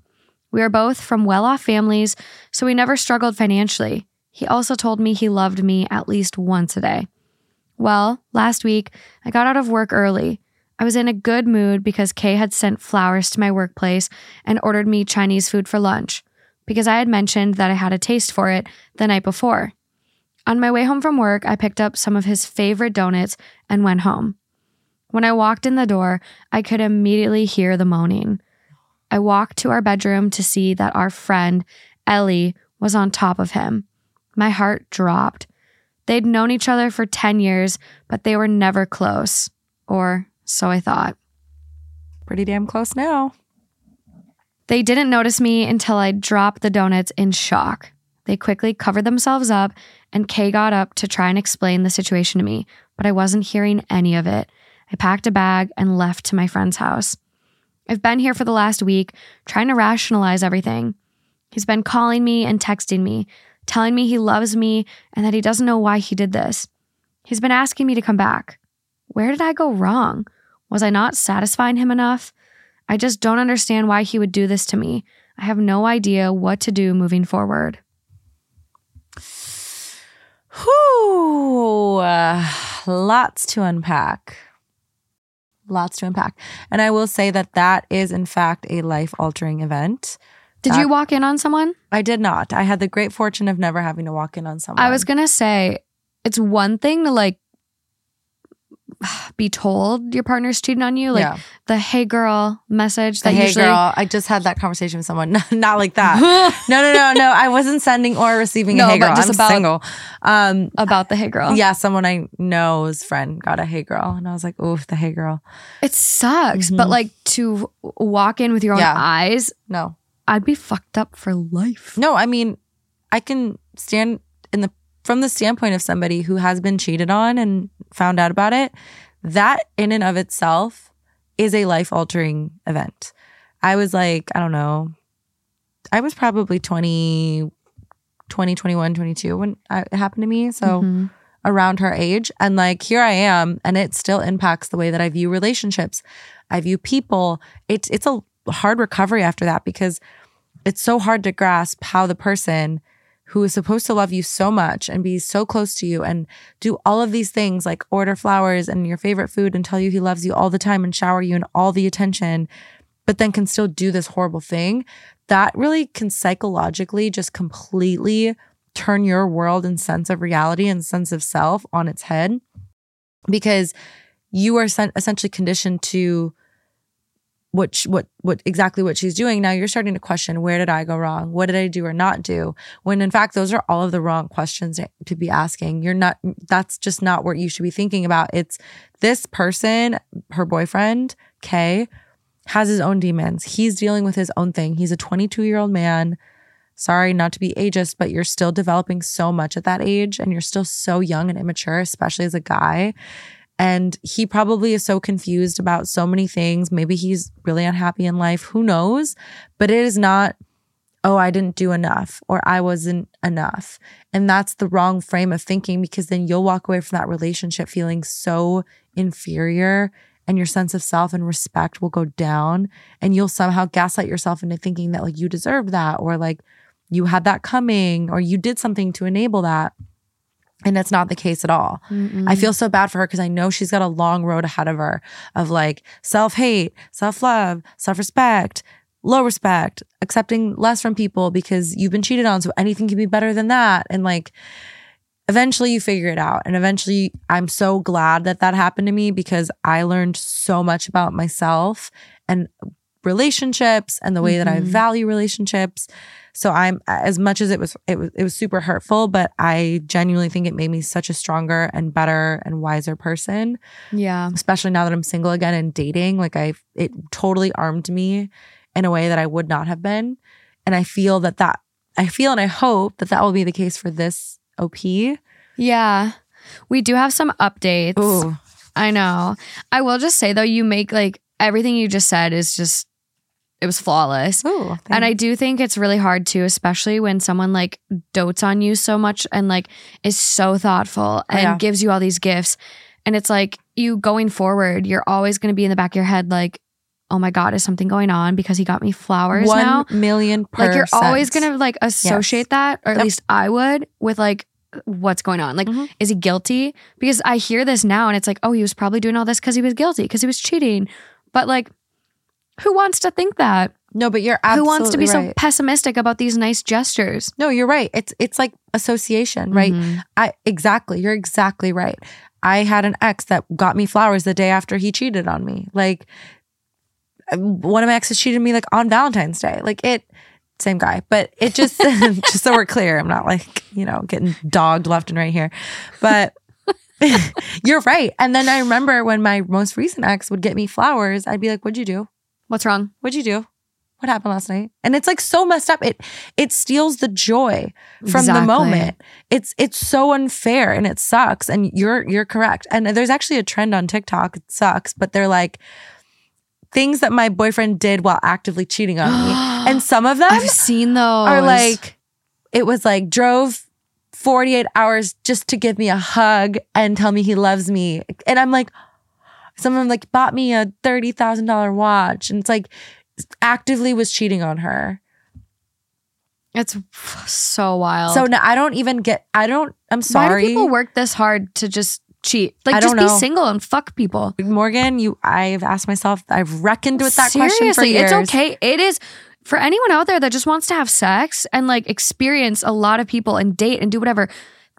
Speaker 1: We are both from well off families, so we never struggled financially. He also told me he loved me at least once a day. Well, last week, I got out of work early. I was in a good mood because Kay had sent flowers to my workplace and ordered me Chinese food for lunch because I had mentioned that I had a taste for it the night before. On my way home from work, I picked up some of his favorite donuts and went home. When I walked in the door, I could immediately hear the moaning. I walked to our bedroom to see that our friend, Ellie, was on top of him. My heart dropped. They'd known each other for 10 years, but they were never close. Or so I thought.
Speaker 2: Pretty damn close now.
Speaker 1: They didn't notice me until I dropped the donuts in shock. They quickly covered themselves up, and Kay got up to try and explain the situation to me, but I wasn't hearing any of it. I packed a bag and left to my friend's house. I've been here for the last week, trying to rationalize everything. He's been calling me and texting me, telling me he loves me and that he doesn't know why he did this. He's been asking me to come back. Where did I go wrong? Was I not satisfying him enough? I just don't understand why he would do this to me. I have no idea what to do moving forward.
Speaker 2: Whew. Uh, [SIGHS] lots to unpack. Lots to unpack. And I will say that that is, in fact, a life altering event.
Speaker 1: Did
Speaker 2: That-
Speaker 1: you walk in on someone?
Speaker 2: I did not. I had the great fortune of never having to walk in on someone.
Speaker 1: I was going to say it's one thing to like be told your partner's cheating on you, like
Speaker 2: yeah.
Speaker 1: the hey girl message
Speaker 2: The
Speaker 1: that
Speaker 2: hey
Speaker 1: usually
Speaker 2: girl. I just had that conversation with someone. [LAUGHS] not like that. [LAUGHS] no, no, no, no. I wasn't sending or receiving
Speaker 1: No,
Speaker 2: a hey girl.
Speaker 1: just
Speaker 2: I'm
Speaker 1: about-
Speaker 2: single. Um,
Speaker 1: about the hey girl.
Speaker 2: yeah, someone I know's friend got a hey girl, and I was like, oof, the hey girl.
Speaker 1: It sucks, but
Speaker 2: Mhm.
Speaker 1: like to walk in with your own
Speaker 2: Yeah.
Speaker 1: eyes,
Speaker 2: No,
Speaker 1: I'd be fucked up for life.
Speaker 2: no. I mean, I can stand in the from the standpoint of somebody who has been cheated on and found out about it. That in and of itself is a life altering event. I was like, I don't know. I was probably 20, 20, 21, 22 when it happened to me. So
Speaker 1: Mhm.
Speaker 2: around her age. And like, here I am, and it still impacts the way that I view relationships. I view people. It's it's a hard recovery after that because it's so hard to grasp how the person who is supposed to love you so much and be so close to you and do all of these things like order flowers and your favorite food and tell you he loves you all the time and shower you in all the attention, but then can still do this horrible thing. That really can psychologically just completely turn your world and sense of reality and sense of self on its head because you are sen- essentially conditioned to what sh- what what exactly what she's doing. Now you're starting to question where did i go wrong? What did i do or not do? When in fact those are all of the wrong questions to be asking. You're not that's just not what you should be thinking about. It's this person her boyfriend kay has his own demons. He's dealing with his own thing. He's a 22 year old man. Sorry not to be ageist, but you're still developing so much at that age and you're still so young and immature, especially as a guy. And he probably is so confused about so many things. Maybe he's really unhappy in life. Who knows? But it is not, oh, I didn't do enough or I wasn't enough. And that's the wrong frame of thinking because then you'll walk away from that relationship feeling so inferior and your sense of self and respect will go down and you'll somehow gaslight yourself into thinking that like you deserve that or like you had that coming or you did something to enable that. And that's not the case at all. I feel so bad for her because I know she's got a long road ahead of her of like self hate, self love, self respect, low respect, accepting less from people because you've been cheated on. So anything can be better than that. And like, eventually you figure it out. And eventually, I'm so glad that that happened to me because I learned so much about myself and relationships and the way that I
Speaker 1: Mhm.
Speaker 2: value relationships. So I'm as much as it was it was it was super hurtful, but I genuinely think it made me such a stronger and better and wiser person,
Speaker 1: Yeah.
Speaker 2: especially now that I'm single again and dating. Like I it totally armed me in a way that I would not have been. And I feel that that I feel and I hope that that will be the case for this OP.
Speaker 1: Yeah. We do have some updates.
Speaker 2: Ooh.
Speaker 1: I know. I will just say though, you make like everything you just said is just it was flawless.
Speaker 2: Ooh.
Speaker 1: And I do think it's really hard too, especially when someone like dotes on you so much and like is so thoughtful and
Speaker 2: Yeah.
Speaker 1: gives you all these gifts. And it's like you going forward, you're always going to be in the back of your head, like, oh my God, is something going on because he got me flowers
Speaker 2: one
Speaker 1: now?
Speaker 2: million
Speaker 1: Like you're always going to like associate that, or at
Speaker 2: Yep.
Speaker 1: least I would, with like, what's going on? Like,
Speaker 2: Mhm.
Speaker 1: is he guilty? Because I hear this now and it's like, oh, he was probably doing all this because he was guilty, because he was cheating. But like, who wants to think that?
Speaker 2: No, but you're absolutely Who
Speaker 1: wants to be so pessimistic about these nice gestures?
Speaker 2: No, you're right. It's it's like association, right?
Speaker 1: Mhm.
Speaker 2: I exactly. You're exactly right. I had an ex that got me flowers the day after he cheated on me. Like one of my exes cheated me like on Valentine's Day. Like it same guy, but it just [LAUGHS] [LAUGHS] just so we're clear, I'm not like, you know, getting dogged left and right here. But [LAUGHS] you're right. And then I remember when my most recent ex would get me flowers, I'd be like, "What'd you do?"
Speaker 1: What's wrong?
Speaker 2: what'd you do? What happened last night? And it's like so messed up. It it steals the joy from the moment. It's it's so unfair and it sucks. And you're you're correct. And there's actually a trend on tiktok. It sucks but they're like things that my boyfriend did while actively cheating on me. [GASPS] And some of them
Speaker 1: I've seen those.
Speaker 2: are like it was like drove 48 hours just to give me a hug and tell me he loves me. And i'm like someone like bought me a $30000 watch and it's like actively was cheating on her
Speaker 1: it's so wild.
Speaker 2: so now i don't even get i don't i'm sorry.
Speaker 1: why do people work this hard to just cheat? Like,
Speaker 2: I
Speaker 1: just be
Speaker 2: know.
Speaker 1: single and fuck people.
Speaker 2: morgan you i've asked myself i've reckoned with that question for years
Speaker 1: it's okay. It is for anyone out there that just wants to have sex and like experience a lot of people and date and do whatever.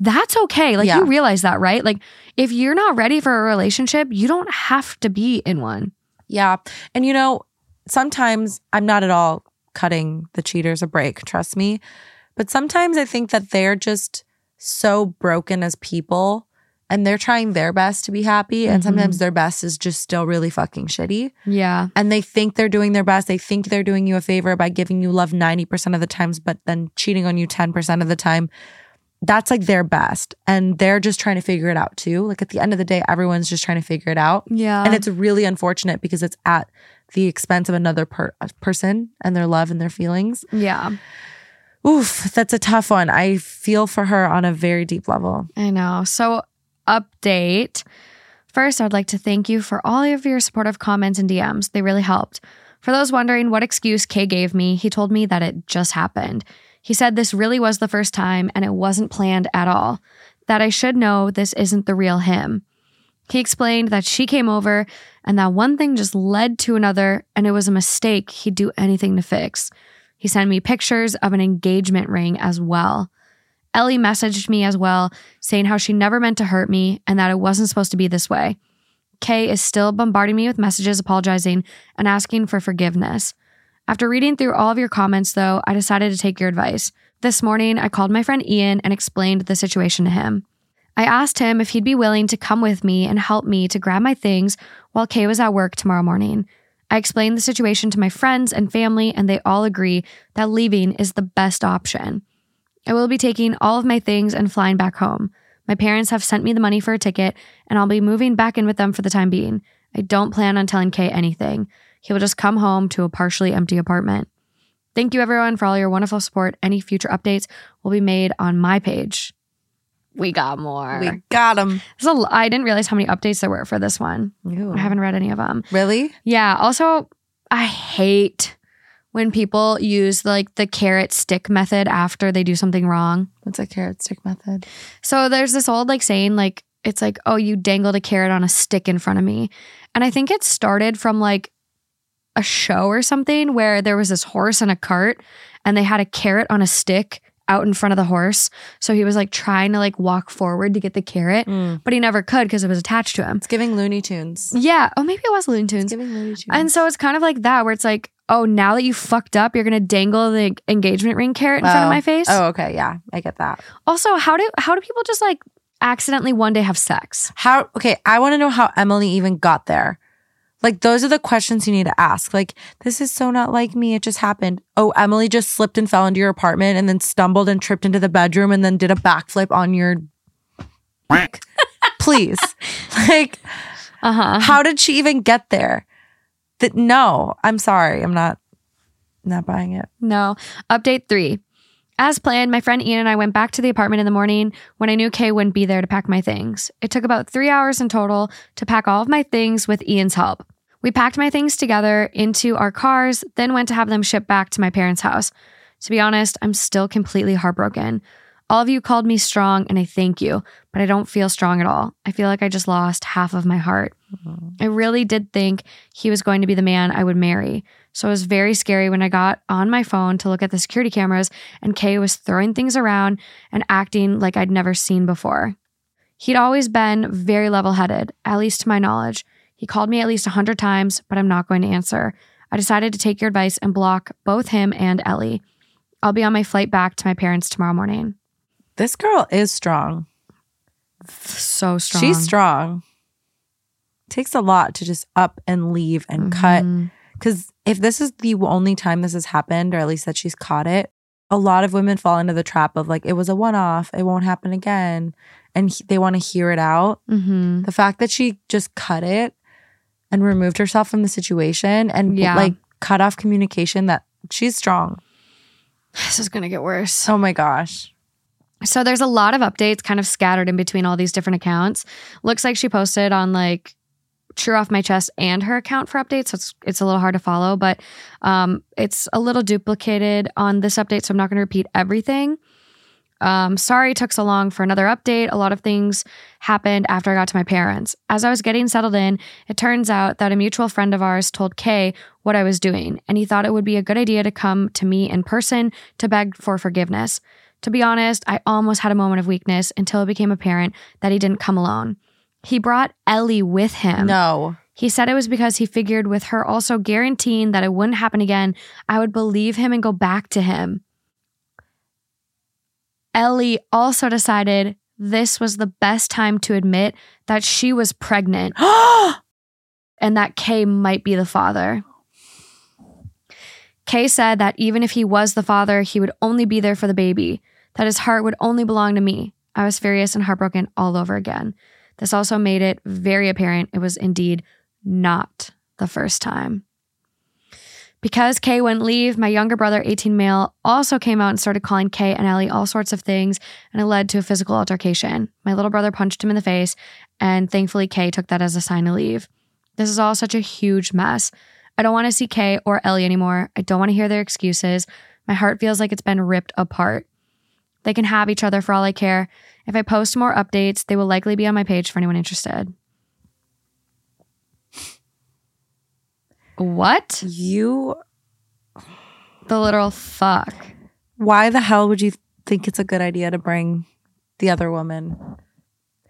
Speaker 1: That's okay. Like
Speaker 2: Yeah.
Speaker 1: you realize that, right? Like if you're not ready for a relationship, you don't have to be in one.
Speaker 2: Yeah. And you know, sometimes I'm not at all cutting the cheaters a break, trust me. But sometimes I think that they're just so broken as people and they're trying their best to be happy. And
Speaker 1: Mhm.
Speaker 2: sometimes their best is just still really fucking shitty.
Speaker 1: Yeah.
Speaker 2: And they think they're doing their best. They think they're doing you a favor by giving you love 90% of the times, but then cheating on you 10% of the time. That's like their best. And they're just trying to figure it out too. Like at the end of the day, everyone's just trying to figure it out
Speaker 1: Yeah.
Speaker 2: and it's really unfortunate because it's at the expense of another per- person and their love and their feelings.
Speaker 1: yeah.
Speaker 2: Oof, that's a tough one. I feel for her on a very deep level.
Speaker 1: I know. So, update. First, I'd like to thank you for all of your supportive comments and DMs. They really helped. For those wondering what excuse Kay gave me, he told me that it just happened. He said this really was the first time and it wasn't planned at all, that I should know this isn't the real him. He explained that she came over and that one thing just led to another and it was a mistake he'd do anything to fix. He sent me pictures of an engagement ring as well. Ellie messaged me as well, saying how she never meant to hurt me and that it wasn't supposed to be this way. Kay is still bombarding me with messages apologizing and asking for forgiveness. After reading through all of your comments, though, I decided to take your advice. This morning, I called my friend Ian and explained the situation to him. I asked him if he'd be willing to come with me and help me to grab my things while Kay was at work tomorrow morning. I explained the situation to my friends and family, and they all agree that leaving is the best option. I will be taking all of my things and flying back home. My parents have sent me the money for a ticket, and I'll be moving back in with them for the time being. I don't plan on telling Kay anything. He will just come home to a partially empty apartment. Thank you, everyone, for all your wonderful support. Any future updates will be made on my page. We got more.
Speaker 2: We got them.
Speaker 1: There's a l- I didn't realize how many updates there were for this one. I haven't read any of them.
Speaker 2: Really?
Speaker 1: Yeah. Also, I hate when people use like the carrot stick method after they do something wrong.
Speaker 2: What's a carrot stick method?
Speaker 1: So there's this old like saying like it's like oh you dangled a carrot on a stick in front of me. And I think it started from like a show or something where there was this horse and a cart and they had a carrot on a stick out in front of the horse. So he was like trying to like walk forward to get the carrot,
Speaker 2: Mm.
Speaker 1: but he never could because it was attached to him.
Speaker 2: It's giving Looney Tunes.
Speaker 1: Yeah. Oh, maybe it was Looney
Speaker 2: It's
Speaker 1: Tunes.
Speaker 2: giving Looney Tunes.
Speaker 1: And so it's kind of like that, where it's like, oh, now that you fucked up, you're gonna dangle the engagement ring carrot in front of
Speaker 2: Oh.
Speaker 1: my face.
Speaker 2: Oh, okay. Yeah, I get that.
Speaker 1: Also, how do how do people just like accidentally one day have sex?
Speaker 2: How, okay, I want to know how Emily even got there. Like, those are the questions you need to ask. Like, this is so not like me. It just happened. Oh, Emily just slipped and fell into your apartment and then stumbled and tripped into the bedroom and then did a backflip on your. [LAUGHS] Please. Like,
Speaker 1: Uh huh.
Speaker 2: how did she even get there? That no, I'm sorry. I'm not not buying it.
Speaker 1: No. Update three. As planned, my friend Ian and I went back to the apartment in the morning when I knew Kay wouldn't be there to pack my things. It took about three hours in total to pack all of my things with Ian's help. We packed my things together into our cars, then went to have them shipped back to my parents' house. To be honest, I'm still completely heartbroken. All of you called me strong, and I thank you, but I don't feel strong at all. I feel like I just lost half of my heart. Mm-hmm. I really did think he was going to be the man I would marry. So it was very scary when I got on my phone to look at the security cameras and Kay was throwing things around and acting like I'd never seen before. He'd always been very level headed, at least to my knowledge. He called me at least a hundred times, but I'm not going to answer. I decided to take your advice and block both him and Ellie. I'll be on my flight back to my parents tomorrow morning.
Speaker 2: This girl is strong.
Speaker 1: So strong.
Speaker 2: She's strong. Takes a lot to just up and leave and cut.
Speaker 1: Mm-hmm.
Speaker 2: Because if this is the only time this has happened, or at least that she's caught it, a lot of women fall into the trap of like, it was a one off, it won't happen again. And he- they want to hear it out.
Speaker 1: Mhm.
Speaker 2: The fact that she just cut it and removed herself from the situation and
Speaker 1: Yeah.
Speaker 2: like cut off communication, that she's strong.
Speaker 1: This is going to get worse.
Speaker 2: Oh my gosh.
Speaker 1: So there's a lot of updates kind of scattered in between all these different accounts. Looks like she posted on like True Off My Chest and her account for updates. So it's it's a little hard to follow, but um, it's a little duplicated on this update. So I'm not going to repeat everything. Um, sorry it took so long for another update. A lot of things happened after I got to my parents. As I was getting settled in, it turns out that a mutual friend of ours told Kay what I was doing, and he thought it would be a good idea to come to me in person to beg for forgiveness. To be honest, I almost had a moment of weakness until it became apparent that he didn't come alone. He brought Ellie with him.
Speaker 2: No.
Speaker 1: He said it was because he figured with her also guaranteeing that it wouldn't happen again, I would believe him and go back to him. Ellie also decided this was the best time to admit that she was pregnant [GASPS] and that Kay might be the father. Kay said that even if he was the father, he would only be there for the baby, that his heart would only belong to me. I was furious and heartbroken all over again. This also made it very apparent it was indeed not the first time. Because Kay wouldn't leave, my younger brother, 18 male, also came out and started calling Kay and Ellie all sorts of things, and it led to a physical altercation. My little brother punched him in the face, and thankfully, Kay took that as a sign to leave. This is all such a huge mess. I don't want to see Kay or Ellie anymore. I don't want to hear their excuses. My heart feels like it's been ripped apart. They can have each other for all I care. If I post more updates, they will likely be on my page for anyone interested. What?
Speaker 2: You,
Speaker 1: The literal fuck.
Speaker 2: why the hell would you think it's a good idea to bring the other woman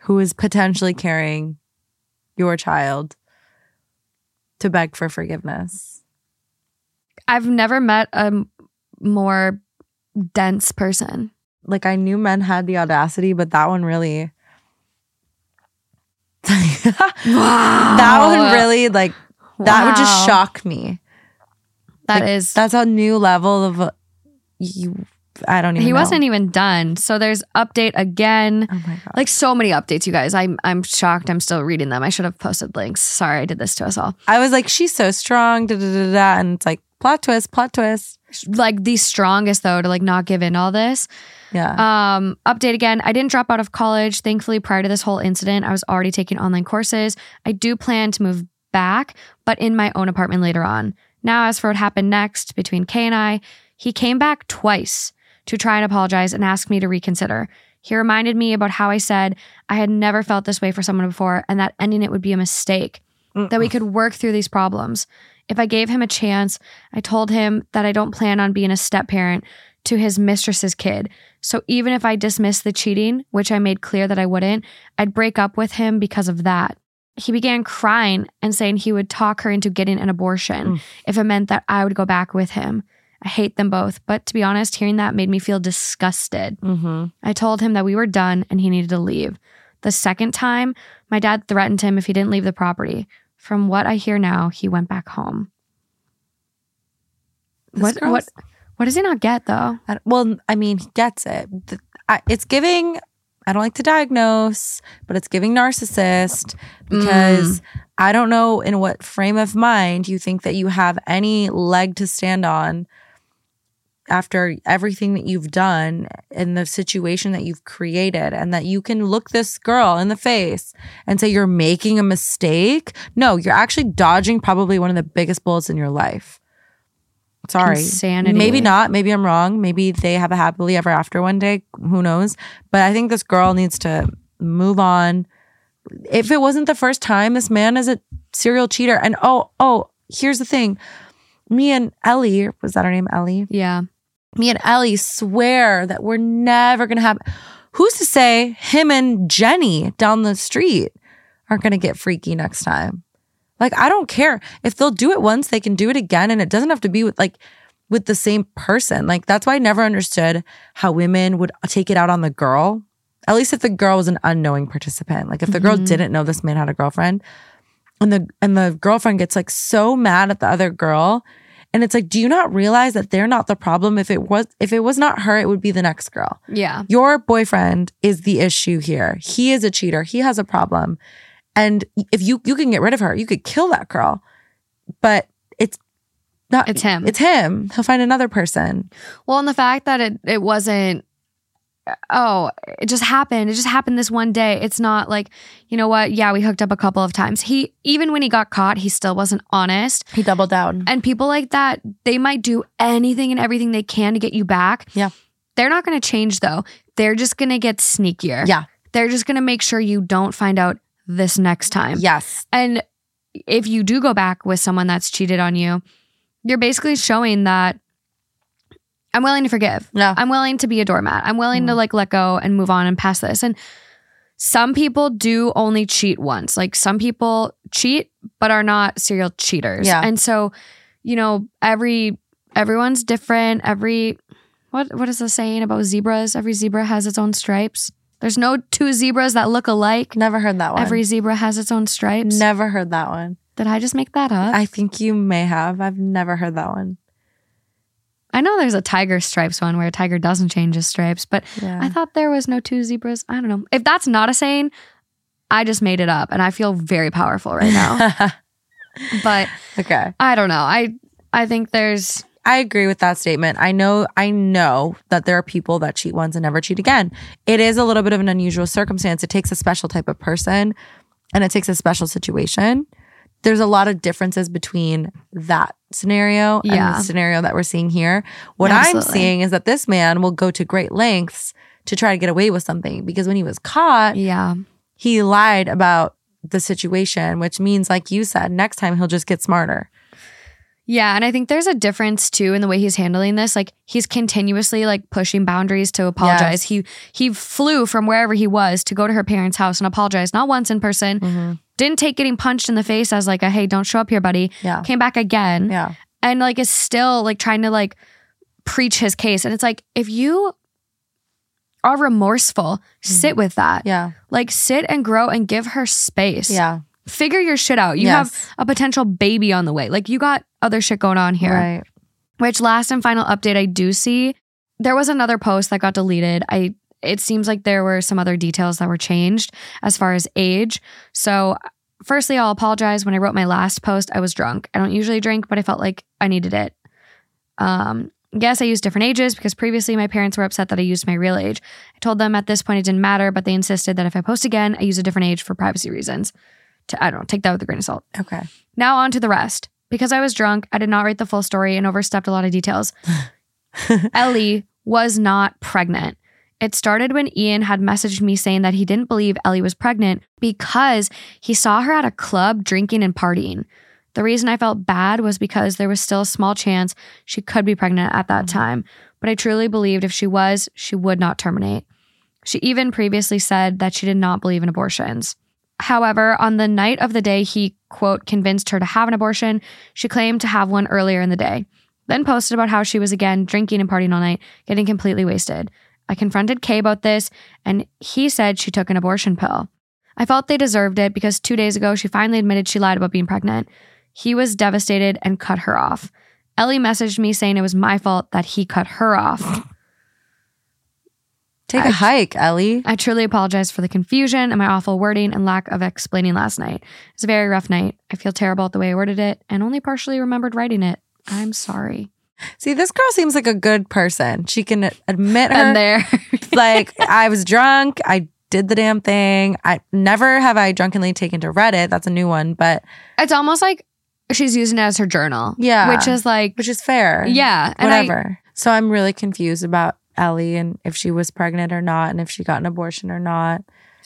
Speaker 2: who is potentially carrying your child to beg for forgiveness?
Speaker 1: I've never met a more dense person.
Speaker 2: Like I knew men had the audacity, but that one really [LAUGHS] that one really like that would just shock me.
Speaker 1: That
Speaker 2: Like,
Speaker 1: is.
Speaker 2: That's a new level of uh, you I don't even
Speaker 1: he
Speaker 2: know.
Speaker 1: wasn't even done. So there's update again.
Speaker 2: Oh my god.
Speaker 1: Like so many updates, you guys. I'm I'm shocked. I'm still reading them. I should have posted links. Sorry, I did this to us all.
Speaker 2: I was like, she's so strong, da, da, da, da, and it's like plot twist, plot twist.
Speaker 1: Like the strongest though to like not give in all this.
Speaker 2: Yeah.
Speaker 1: Um, update again. I didn't drop out of college. Thankfully, prior to this whole incident, I was already taking online courses. I do plan to move back, but in my own apartment later on. Now, as for what happened next between Kay and I, he came back twice to try and apologize and ask me to reconsider. He reminded me about how I said I had never felt this way for someone before and that ending it would be a mistake, that we could work through these problems. If I gave him a chance, I told him that I don't plan on being a step parent to his mistress's kid. So even if I dismissed the cheating, which I made clear that I wouldn't, I'd break up with him because of that. He began crying and saying he would talk her into getting an abortion
Speaker 2: Mm.
Speaker 1: if it meant that I would go back with him. I hate them both, but to be honest, hearing that made me feel disgusted.
Speaker 2: Mm-hmm.
Speaker 1: I told him that we were done and he needed to leave. The second time, my dad threatened him if he didn't leave the property. From what I hear now, he went back home. What what what does he not get though?
Speaker 2: I, well, I mean, he gets it. It's giving. I don't like to diagnose, but it's giving narcissist because mm. I don't know in what frame of mind you think that you have any leg to stand on after everything that you've done in the situation that you've created and that you can look this girl in the face and say you're making a mistake. No, you're actually dodging probably one of the biggest bullets in your life. Sorry.
Speaker 1: Insanity.
Speaker 2: Maybe not. Maybe I'm wrong. Maybe they have a happily ever after one day. Who knows? But I think this girl needs to move on. If it wasn't the first time, this man is a serial cheater. And oh, oh, here's the thing. Me and Ellie, was that her name? Ellie?
Speaker 1: Yeah.
Speaker 2: Me and Ellie swear that we're never gonna have who's to say him and Jenny down the street aren't gonna get freaky next time? Like, I don't care. If they'll do it once, they can do it again. And it doesn't have to be with like with the same person. Like, that's why I never understood how women would take it out on the girl. At least if the girl was an unknowing participant. Like if the girl
Speaker 1: Mhm.
Speaker 2: didn't know this man had a girlfriend and the and the girlfriend gets like so mad at the other girl. And it's like, do you not realize that they're not the problem? If it was if it was not her, it would be the next girl.
Speaker 1: Yeah.
Speaker 2: Your boyfriend is the issue here. He is a cheater. He has a problem. And if you you can get rid of her, you could kill that girl. But it's not
Speaker 1: It's him.
Speaker 2: It's him. He'll find another person.
Speaker 1: Well, and the fact that it it wasn't oh, it just happened. It just happened this one day. It's not like, you know what? Yeah, we hooked up a couple of times. He even when he got caught, he still wasn't honest.
Speaker 2: He doubled down.
Speaker 1: And people like that, they might do anything and everything they can to get you back.
Speaker 2: Yeah.
Speaker 1: They're not going to change though. They're just going to get sneakier.
Speaker 2: Yeah.
Speaker 1: They're just going to make sure you don't find out this next time.
Speaker 2: Yes.
Speaker 1: And if you do go back with someone that's cheated on you, you're basically showing that I'm willing to forgive.
Speaker 2: Yeah.
Speaker 1: I'm willing to be a doormat. I'm willing to
Speaker 2: Mm.
Speaker 1: like let go and move on and pass this. And some people do only cheat once. Like some people cheat but are not serial cheaters.
Speaker 2: Yeah.
Speaker 1: And so, you know, every everyone's different. Every what what is the saying about zebras? Every zebra has its own stripes. There's no two zebras that look alike.
Speaker 2: Never heard that one.
Speaker 1: Every zebra has its own stripes.
Speaker 2: Never heard that one.
Speaker 1: Did I just make that up? I
Speaker 2: think you may have. I've never heard that one.
Speaker 1: Know there's a tiger stripes one where a tiger doesn't change his stripes, but
Speaker 2: Yeah.
Speaker 1: I thought there was no two zebras. I don't know. If that's not a saying, I just made it up and I feel very powerful right now. [LAUGHS] but
Speaker 2: okay.
Speaker 1: I don't know. I I think there's
Speaker 2: I agree with that statement. I know I know that there are people that cheat once and never cheat again. It is a little bit of an unusual circumstance. It takes a special type of person and it takes a special situation. There's a lot of differences between that scenario and
Speaker 1: Yeah.
Speaker 2: the scenario that we're seeing here. What I'm seeing is that this man will go to great lengths to try to get away with something because when he was caught,
Speaker 1: yeah.
Speaker 2: he lied about the situation, which means, like you said, next time he'll just get smarter.
Speaker 1: Yeah, and I think there's a difference too in the way he's handling this. Like he's continuously like pushing boundaries to apologize. He he flew from wherever he was to go to her parents' house and apologize, not once in person. Mm-hmm. Didn't take getting punched in the face as like a hey, don't show up here, buddy.
Speaker 2: Yeah.
Speaker 1: Came back again.
Speaker 2: Yeah.
Speaker 1: and like is still like trying to like preach his case. And it's like if you are remorseful, mm-hmm. sit with that.
Speaker 2: Yeah.
Speaker 1: Like sit and grow and give her space.
Speaker 2: Yeah.
Speaker 1: Figure your shit out. You
Speaker 2: Yes.
Speaker 1: have a potential baby on the way. Like you got other shit going on here.
Speaker 2: Right.
Speaker 1: Which last and final update I do see, there was another post that got deleted. I it seems like there were some other details that were changed as far as age. So firstly, I'll apologize. When I wrote my last post, I was drunk. I don't usually drink, but I felt like I needed it. Um, yes, I used different ages because previously my parents were upset that I used my real age. I told them at this point it didn't matter, but they insisted that if I post again, I use a different age for privacy reasons. To I don't know, take that with a grain of salt.
Speaker 2: Okay.
Speaker 1: Now on to the rest. Because I was drunk, I did not write the full story and overstepped a lot of details. [LAUGHS] Ellie was not pregnant. It started when Ian had messaged me saying that he didn't believe Ellie was pregnant because he saw her at a club drinking and partying. The reason I felt bad was because there was still a small chance she could be pregnant at that mm-hmm. time, but I truly believed if she was, she would not terminate. She even previously said that she did not believe in abortions. However, on the night of the day he, quote, convinced her to have an abortion, she claimed to have one earlier in the day, then posted about how she was again drinking and partying all night, getting completely wasted. I confronted Kay about this, and he said she took an abortion pill. I felt they deserved it because two days ago she finally admitted she lied about being pregnant. He was devastated and cut her off. Ellie messaged me saying it was my fault that he cut her off.
Speaker 2: Take a hike, Ellie.
Speaker 1: I truly apologize for the confusion and my awful wording and lack of explaining last night. It was a very rough night. I feel terrible at the way I worded it and only partially remembered writing it. I'm sorry.
Speaker 2: See, this girl seems like a good person. She can admit her.
Speaker 1: And there. [LAUGHS]
Speaker 2: like, I was drunk. I did the damn thing. I never have I drunkenly taken to Reddit. That's a new one, but
Speaker 1: it's almost like she's using it as her journal.
Speaker 2: Yeah.
Speaker 1: Which is like,
Speaker 2: which is fair.
Speaker 1: yeah. And I-
Speaker 2: Whatever. so I'm really confused about Ellie and if she was pregnant or not and if she got an abortion or not.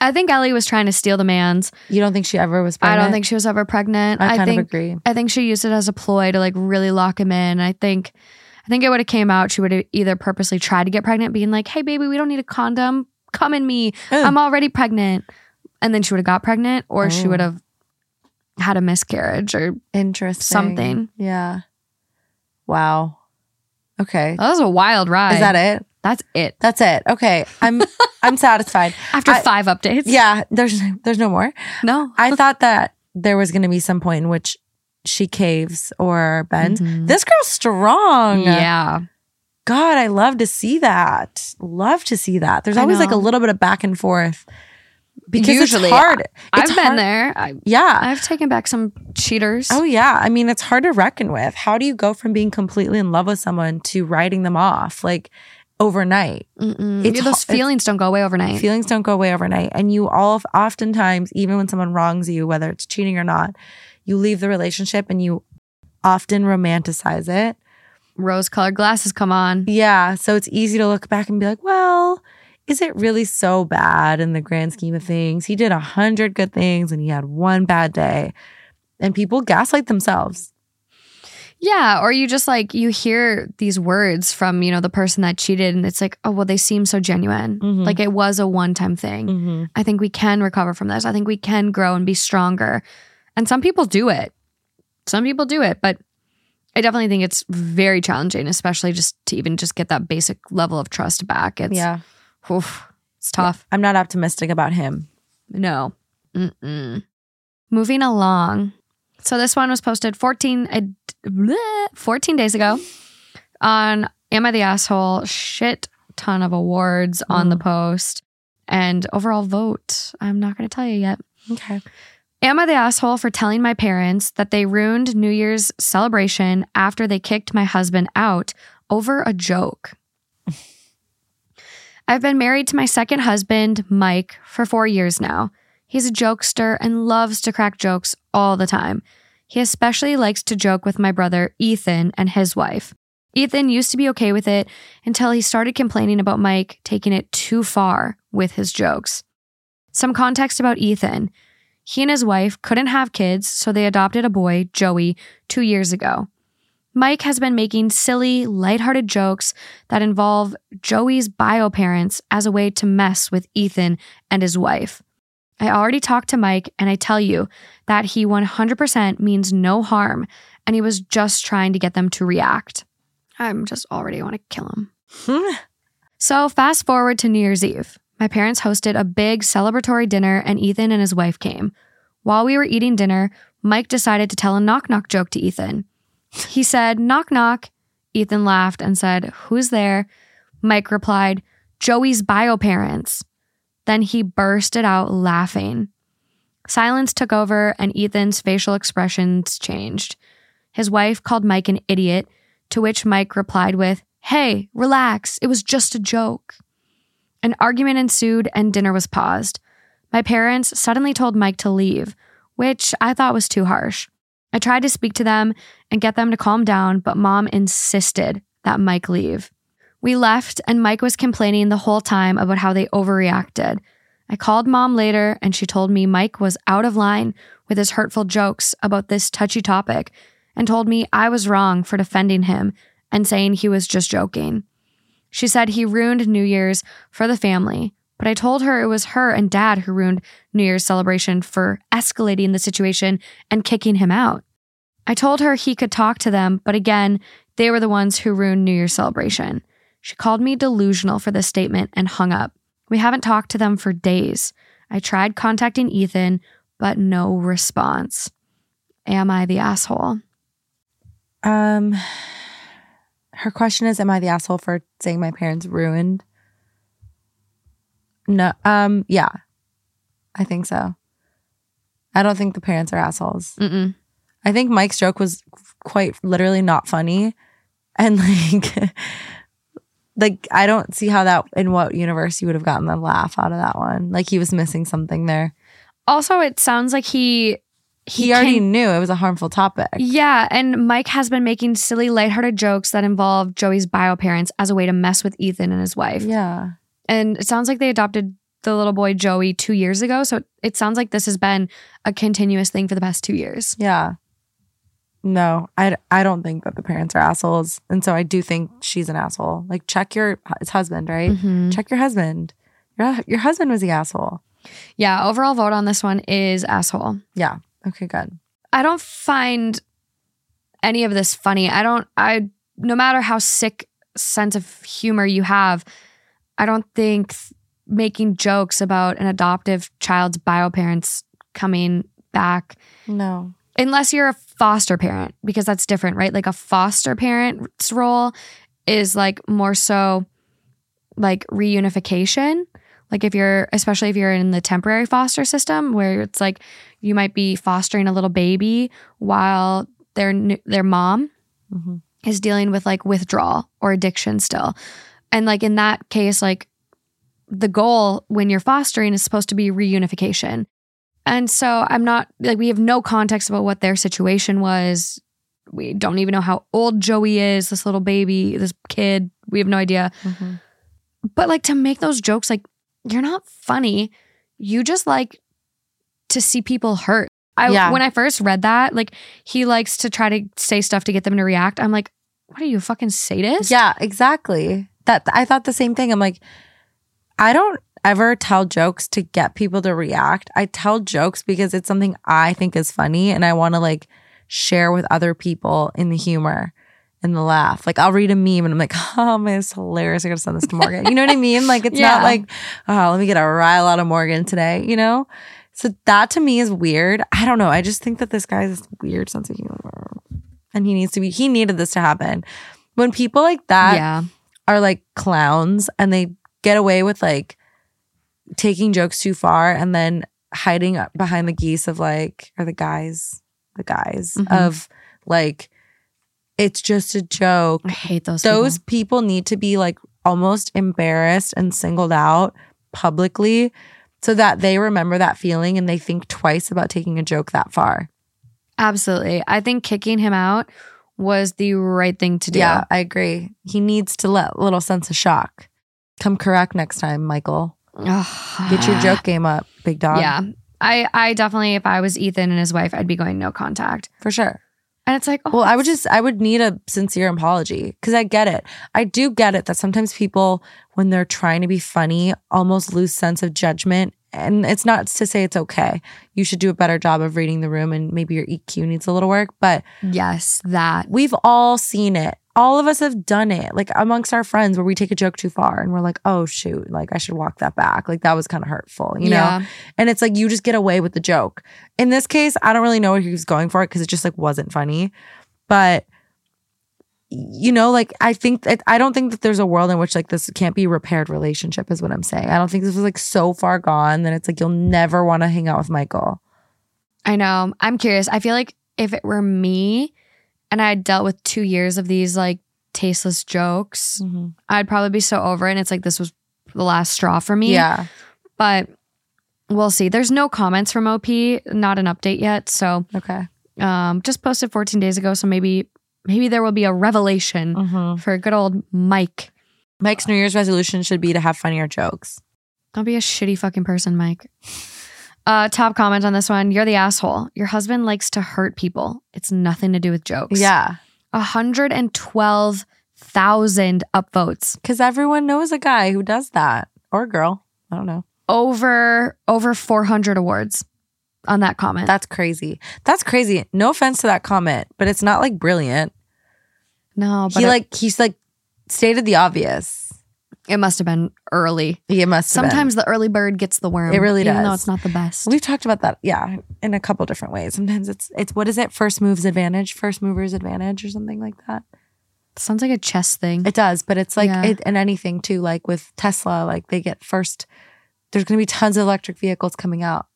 Speaker 1: I, think Ellie was trying to steal the man's.
Speaker 2: You don't think she ever was pregnant?
Speaker 1: I don't think she was ever pregnant.
Speaker 2: I kind
Speaker 1: think,
Speaker 2: of agree.
Speaker 1: I think she used it as a ploy to like really lock him in. I think I think it would have came out she would have either purposely tried to get pregnant, being like, Hey baby, we don't need a condom. Come in me. I'm already pregnant. And then she would have got pregnant, or she
Speaker 2: Oh.
Speaker 1: would have had a miscarriage or
Speaker 2: Interesting.
Speaker 1: something.
Speaker 2: Yeah. Wow. Okay.
Speaker 1: that was a wild ride.
Speaker 2: Is that it?
Speaker 1: That's it.
Speaker 2: That's it. Okay. I'm [LAUGHS] I'm satisfied.
Speaker 1: After
Speaker 2: I-
Speaker 1: five updates.
Speaker 2: Yeah, there's there's no more.
Speaker 1: No.
Speaker 2: I thought that there was going to be some point in which she caves or bends.
Speaker 1: Mhm.
Speaker 2: This girl's strong.
Speaker 1: Yeah.
Speaker 2: God, I love to see that. Love to see that. There's always like a little bit of back and forth because
Speaker 1: Usually,
Speaker 2: it's hard.
Speaker 1: I've
Speaker 2: It's
Speaker 1: been there. I,
Speaker 2: Yeah.
Speaker 1: I've taken back some cheaters.
Speaker 2: Oh yeah. I mean, it's hard to reckon with. How do you go from being completely in love with someone to writing them off like overnight?
Speaker 1: Those feelings don't go away overnight.
Speaker 2: Feelings don't go away overnight. And you all oftentimes, even when someone wrongs you, whether it's cheating or not, you leave the relationship and you often romanticize it.
Speaker 1: Rose colored glasses come on.
Speaker 2: Yeah. So it's easy to look back and be like, well, is it really so bad in the grand scheme of things? He did a hundred good things and he had one bad day. And people gaslight themselves.
Speaker 1: Yeah, or you just like you hear these words from, you know, the person that cheated and it's like, "Oh, well they seem so genuine."
Speaker 2: Mhm.
Speaker 1: Like it was a one-time thing.
Speaker 2: Mm-hmm.
Speaker 1: I think we can recover from this. I think we can grow and be stronger. And some people do it. Some people do it, but I definitely think it's very challenging, especially just to even just get that basic level of trust back. It's
Speaker 2: Yeah.
Speaker 1: oof, it's tough.
Speaker 2: I'm not optimistic about him.
Speaker 1: No. Mm-mm. Moving along. So this one was posted 14, uh, bleh, 14 days ago on Am I the Asshole? Shit ton of awards on the mm. post and overall vote. I'm not going to tell you yet.
Speaker 2: Okay.
Speaker 1: Am I the asshole for telling my parents that they ruined New Year's celebration after they kicked my husband out over a joke? [LAUGHS] I've been married to my second husband, Mike, for four years now. He's a jokester and loves to crack jokes all the time. He especially likes to joke with my brother, Ethan, and his wife. Ethan used to be okay with it until he started complaining about Mike taking it too far with his jokes. Some context about Ethan. He and his wife couldn't have kids, so they adopted a boy, Joey, two years ago. Mike has been making silly, lighthearted jokes that involve Joey's bio parents as a way to mess with Ethan and his wife. I already talked to Mike, and I tell you that he 100% means no harm, and he was just trying to get them to react. I'm just already want to kill him. Hmm. So, fast forward to New Year's Eve. My parents hosted a big celebratory dinner, and Ethan and his wife came. While we were eating dinner, Mike decided to tell a knock knock joke to Ethan. He said, Knock knock. Ethan laughed and said, Who's there? Mike replied, Joey's bio parents. Then he bursted out laughing. Silence took over, and Ethan's facial expressions changed. His wife called Mike an idiot, to which Mike replied with, Hey, relax, it was just a joke. An argument ensued and dinner was paused. My parents suddenly told Mike to leave, which I thought was too harsh. I tried to speak to them and get them to calm down, but mom insisted that Mike leave. We left, and Mike was complaining the whole time about how they overreacted. I called mom later, and she told me Mike was out of line with his hurtful jokes about this touchy topic and told me I was wrong for defending him and saying he was just joking. She said he ruined New Year's for the family, but I told her it was her and dad who ruined New Year's celebration for escalating the situation and kicking him out. I told her he could talk to them, but again, they were the ones who ruined New Year's celebration. She called me delusional for this statement and hung up. We haven't talked to them for days. I tried contacting Ethan, but no response. Am I the asshole?
Speaker 2: Um, her question is, "Am I the asshole for saying my parents ruined?" No. Um. Yeah, I think so. I don't think the parents are assholes.
Speaker 1: Mm-mm.
Speaker 2: I think Mike's joke was quite literally not funny, and like, [LAUGHS] like I don't see how that in what universe you would have gotten the laugh out of that one. Like he was missing something there.
Speaker 1: Also, it sounds like he
Speaker 2: He, already
Speaker 1: can-
Speaker 2: knew it was a harmful topic.
Speaker 1: Yeah, and Mike has been making silly, lighthearted jokes that involve Joey's bio parents as a way to mess with Ethan and his wife.
Speaker 2: Yeah.
Speaker 1: And it sounds like they adopted the little boy Joey two years ago. So it sounds like this has been a continuous thing for the past two years.
Speaker 2: Yeah. No, I, I don't think that the parents are assholes. And so I do think she's an asshole. Like, check your his husband, right?
Speaker 1: Mhm.
Speaker 2: Check your husband. Your, your husband was the asshole.
Speaker 1: Yeah, overall vote on this one is asshole.
Speaker 2: Yeah. Okay, good.
Speaker 1: I don't find any of this funny. I don't, I, no matter how sick sense of humor you have, I don't think th- making jokes about an adoptive child's bio parents coming back
Speaker 2: No.
Speaker 1: Unless you're a foster parent because that's different right like a foster parent's role is like more so like reunification like if you're especially if you're in the temporary foster system where it's like you might be fostering a little baby while their their mom
Speaker 2: hmm
Speaker 1: is dealing with like withdrawal or addiction still. And like in that case, like the goal when you're fostering is supposed to be reunification. And so I'm not like we have no context about what their situation was. We don't even know how old Joey is, this little baby, this kid. We have no idea.
Speaker 2: hmm
Speaker 1: But like to make those jokes, like you're not funny. You just like to see people hurt. I
Speaker 2: Yeah.
Speaker 1: when I first read that, like he likes to try to say stuff to get them to react. I'm like, what are you a fucking sadist?
Speaker 2: Yeah, exactly. That I thought the same thing. I'm like, I don't ever tell jokes to get people to react. I tell jokes because it's something I think is funny and I want to like share with other people in the humor and the laugh. Like I'll read a meme and I'm like, [LAUGHS] oh man, it's hilarious. I gotta send this to Morgan. You know what I mean? Like it's
Speaker 1: Yeah.
Speaker 2: not like, oh, let me get a rile out of Morgan today, you know? So that to me is weird. I don't know. I just think that this guy weird sense of humor. And he needs to be, he needed this to happen. When people like that
Speaker 1: yeah.
Speaker 2: are like clowns and they get away with like taking jokes too far and then hiding behind the geese of like or the guise the guise
Speaker 1: Mhm.
Speaker 2: of like it's just a joke
Speaker 1: I hate those.
Speaker 2: those
Speaker 1: people.
Speaker 2: people need to be like almost embarrassed and singled out publicly so that they remember that feeling and they think twice about taking a joke that far
Speaker 1: absolutely. I think kicking him out was the right thing to do.
Speaker 2: yeah i agree he needs to let a little sense of shock come correct next time michael. Get your joke game up, big dog.
Speaker 1: Yeah. I, I definitely, if I was Ethan and his wife, I'd be going no contact.
Speaker 2: for sure.
Speaker 1: And it's like, oh,
Speaker 2: Well, I would just, I would need a sincere apology because I get it. I do get it that sometimes people, when they're trying to be funny, almost lose sense of judgment. And it's not to say it's okay. You should do a better job of reading the room and maybe your EQ needs a little work. But
Speaker 1: yes, that.
Speaker 2: we've all seen it. All of us have done it, like amongst our friends, where we take a joke too far and we're like, oh, shoot, like I should walk that back. Like that was kind of hurtful, you know?
Speaker 1: yeah.
Speaker 2: And it's like you just get away with the joke. In this case, I don't really know what he was going for it because it just like wasn't funny. But you know, like I think that I don't think that there's a world in which like this can't be repaired relationship, is what I'm saying. I don't think this was like so far gone that it's like you'll never want to hang out with Michael.
Speaker 1: I know. I'm curious. I feel like if it were me and I had dealt with two years of these like tasteless jokes, I'd probably be so over it. And it's like this was the last straw for me.
Speaker 2: Yeah.
Speaker 1: But we'll see. There's no comments from OP, not an update yet. So
Speaker 2: Okay.
Speaker 1: Um, just posted 14 days ago, so maybe maybe there will be a revelation
Speaker 2: Mm-hmm.
Speaker 1: for good old Mike.
Speaker 2: Mike's New Year's resolution should be to have funnier jokes.
Speaker 1: I'll be a shitty fucking person, Mike. Uh, top comment on this one. You're the asshole. Your husband likes to hurt people. It's nothing to do with jokes.
Speaker 2: Yeah.
Speaker 1: 112,000 upvotes.
Speaker 2: Because everyone knows a guy who does that or a girl. I don't know.
Speaker 1: Over over 400 awards on that comment.
Speaker 2: That's crazy. That's crazy. No offense to that comment, but it's not like brilliant.
Speaker 1: no, but
Speaker 2: he
Speaker 1: it,
Speaker 2: like he's like stated the obvious.
Speaker 1: It must have been early.
Speaker 2: He must have been.
Speaker 1: Sometimes the early bird gets the worm.
Speaker 2: It really
Speaker 1: even though it's not the best.
Speaker 2: We've talked about that, yeah, in a couple different ways. Sometimes it's it's what is it? First moves advantage, first movers advantage, or something like that.
Speaker 1: Sounds like a chess thing.
Speaker 2: It does, but it's like
Speaker 1: Yeah.
Speaker 2: it, and anything too. Like with Tesla, like they get first. There's going to be tons of electric vehicles coming out,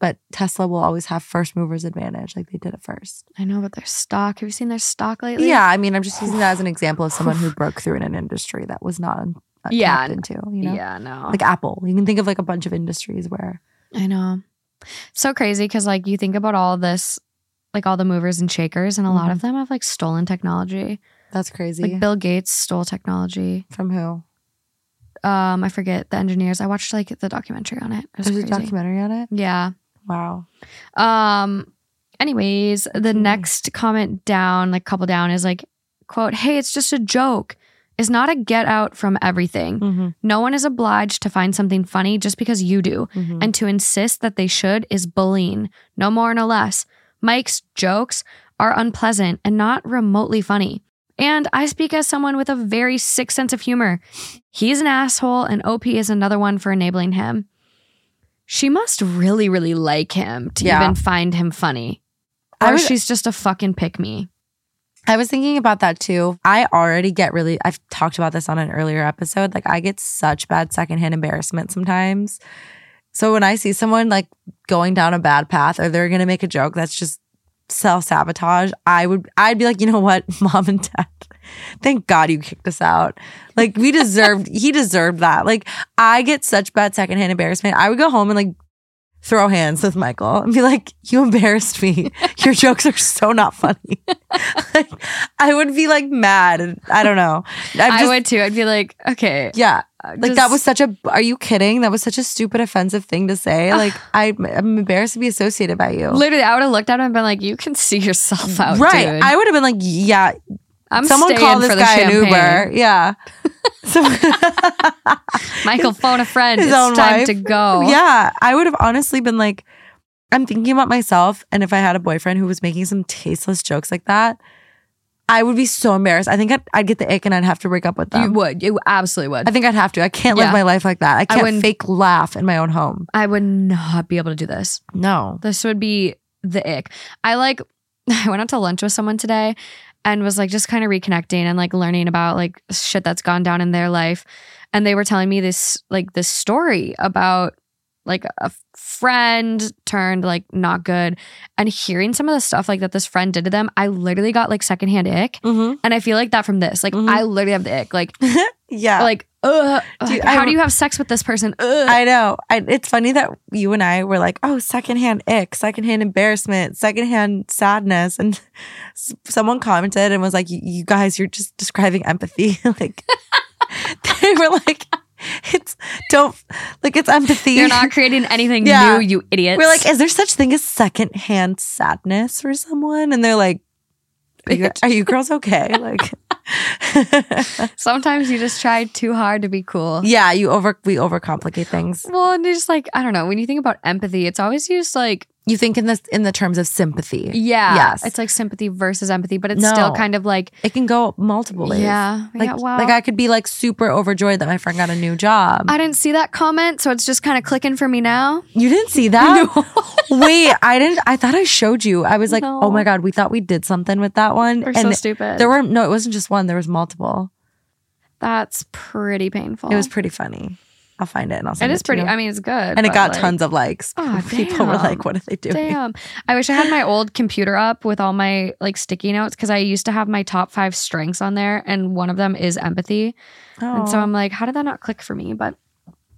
Speaker 2: but Tesla will always have first movers advantage. Like they did it first.
Speaker 1: I know, but their stock. Have you seen their stock lately?
Speaker 2: Yeah, I mean, I'm just using that as an example of someone who broke through in an industry that was not
Speaker 1: Yeah.
Speaker 2: into. You know,
Speaker 1: Yeah, no.
Speaker 2: like Apple. You can think of like a bunch of industries where
Speaker 1: I know. So crazy because like you think about all this, like all the movers and shakers, and a lot of them have like stolen technology.
Speaker 2: that's crazy.
Speaker 1: Like Bill Gates stole technology.
Speaker 2: From who?
Speaker 1: Um, I forget the engineers. I watched like the documentary on it. It
Speaker 2: There's a documentary on it.
Speaker 1: Yeah.
Speaker 2: Wow.
Speaker 1: Um. Anyways, the
Speaker 2: Mhm.
Speaker 1: next comment down, like couple down, is like, "quote Hey, it's just a joke. Is not a get out from everything.
Speaker 2: Mm-hmm.
Speaker 1: No one is obliged to find something funny just because you do.
Speaker 2: Mm-hmm.
Speaker 1: and to insist that they should is bullying, no more, no less. Mike's jokes are unpleasant and not remotely funny. And I speak as someone with a very sick sense of humor. He's an asshole, and OP is another one for enabling him. She must really, really like him to
Speaker 2: Yeah.
Speaker 1: even find him funny. Or
Speaker 2: would-
Speaker 1: she's just a fucking pick me.
Speaker 2: I was thinking about that too. I already get really, I've talked about this on an earlier episode. Like, I get such bad secondhand embarrassment sometimes. So, when I see someone like going down a bad path or they're going to make a joke that's just self sabotage, I would, I'd be like, you know what, [LAUGHS] mom and dad, thank God you kicked us out. Like, we deserved, he deserved that. Like, I get such bad secondhand embarrassment. I would go home and like, Throw hands with Michael and be like, "You embarrassed me. [LAUGHS] Your jokes are so not funny." [LAUGHS] like, I would be like mad. and I don't know. I'm
Speaker 1: I
Speaker 2: just,
Speaker 1: would too. I'd be like, okay.
Speaker 2: yeah.
Speaker 1: uh,
Speaker 2: Like that was such a. Are you kidding? That was such a stupid, offensive thing to say. Like I, I'm embarrassed to be associated by you.
Speaker 1: literally, I would have looked at him and been like, you can see yourself out,
Speaker 2: right.
Speaker 1: dude.
Speaker 2: I would have been like, yeah.
Speaker 1: I'm
Speaker 2: someone call this
Speaker 1: for the
Speaker 2: guy an. Uber. Yeah. [LAUGHS] So, [LAUGHS]
Speaker 1: Michael, phone a friend.
Speaker 2: his
Speaker 1: It's time
Speaker 2: wife.
Speaker 1: to go.
Speaker 2: Yeah, I would have honestly been like, I'm thinking about myself, and if I had a boyfriend who was making some tasteless jokes like that, I would be so embarrassed. I think I'd, I'd get the ick and I'd have to break up with them.
Speaker 1: You would. You absolutely would.
Speaker 2: I think I'd have to. I can't
Speaker 1: Yeah.
Speaker 2: live my life like that. I can't
Speaker 1: wouldn't-
Speaker 2: fake laugh in my own home.
Speaker 1: I would not be able to do this.
Speaker 2: No.
Speaker 1: This would be the ick. I like, [LAUGHS] I went out to lunch with someone today and was like just kind of reconnecting and like learning about like shit that's gone down in their life. And they were telling me this, like, this story about like a friend turned like not good. And hearing some of the stuff like that this friend did to them, I literally got like secondhand ick.
Speaker 2: Mm-hmm.
Speaker 1: And I feel like that from this. Like,
Speaker 2: Mhm.
Speaker 1: I literally have the ick. Like, [LAUGHS]
Speaker 2: Yeah.
Speaker 1: like, ugh,
Speaker 2: Dude,
Speaker 1: how
Speaker 2: I-
Speaker 1: do you have sex with this person? Ugh.
Speaker 2: I know. I, it's funny that you and I were like, oh, secondhand ick, secondhand embarrassment, secondhand sadness. And s- someone commented and was like, "You- you guys, you're just describing empathy. [LAUGHS] like, they were like, it's don't, like, it's empathy.
Speaker 1: You're not creating anything [LAUGHS]
Speaker 2: Yeah.
Speaker 1: new, you idiots.
Speaker 2: We're like, is there such thing as secondhand sadness for someone? And they're like, are you, are you girls okay? [LAUGHS] Like, [LAUGHS]
Speaker 1: sometimes you just try too hard to be cool.
Speaker 2: yeah, you over we overcomplicate things.
Speaker 1: Well, and it's just like I don't know. When you think about empathy, it's always used like
Speaker 2: You think in this in the terms of sympathy.
Speaker 1: yeah,
Speaker 2: Yes.
Speaker 1: it's like sympathy versus empathy, but it's still kind of like
Speaker 2: It can go multiple ways.
Speaker 1: yeah,
Speaker 2: Like,
Speaker 1: yeah. Wow,
Speaker 2: like I could be like super overjoyed that my friend got a new job.
Speaker 1: I didn't see that comment, so it's just kind of clicking for me now.
Speaker 2: you didn't see that? [LAUGHS] Wait, I didn't. I thought I showed you. I was like,
Speaker 1: No.
Speaker 2: oh my god, we thought we did something with that one,
Speaker 1: We're
Speaker 2: and
Speaker 1: so stupid.
Speaker 2: there were no. It wasn't just one. There was multiple.
Speaker 1: That's pretty painful.
Speaker 2: It was pretty funny. I'll find it and I'll send
Speaker 1: It
Speaker 2: it.
Speaker 1: is pretty.
Speaker 2: you.
Speaker 1: I mean, it's good,
Speaker 2: and it got
Speaker 1: like,
Speaker 2: tons of likes.
Speaker 1: Aw, [LAUGHS]
Speaker 2: People were like, "What are they doing?"
Speaker 1: Damn. I wish I had my old computer up with all my like sticky notes because I used to have my top five strengths on there, and one of them is empathy. Oh. And so I'm like, how did that not click for me? But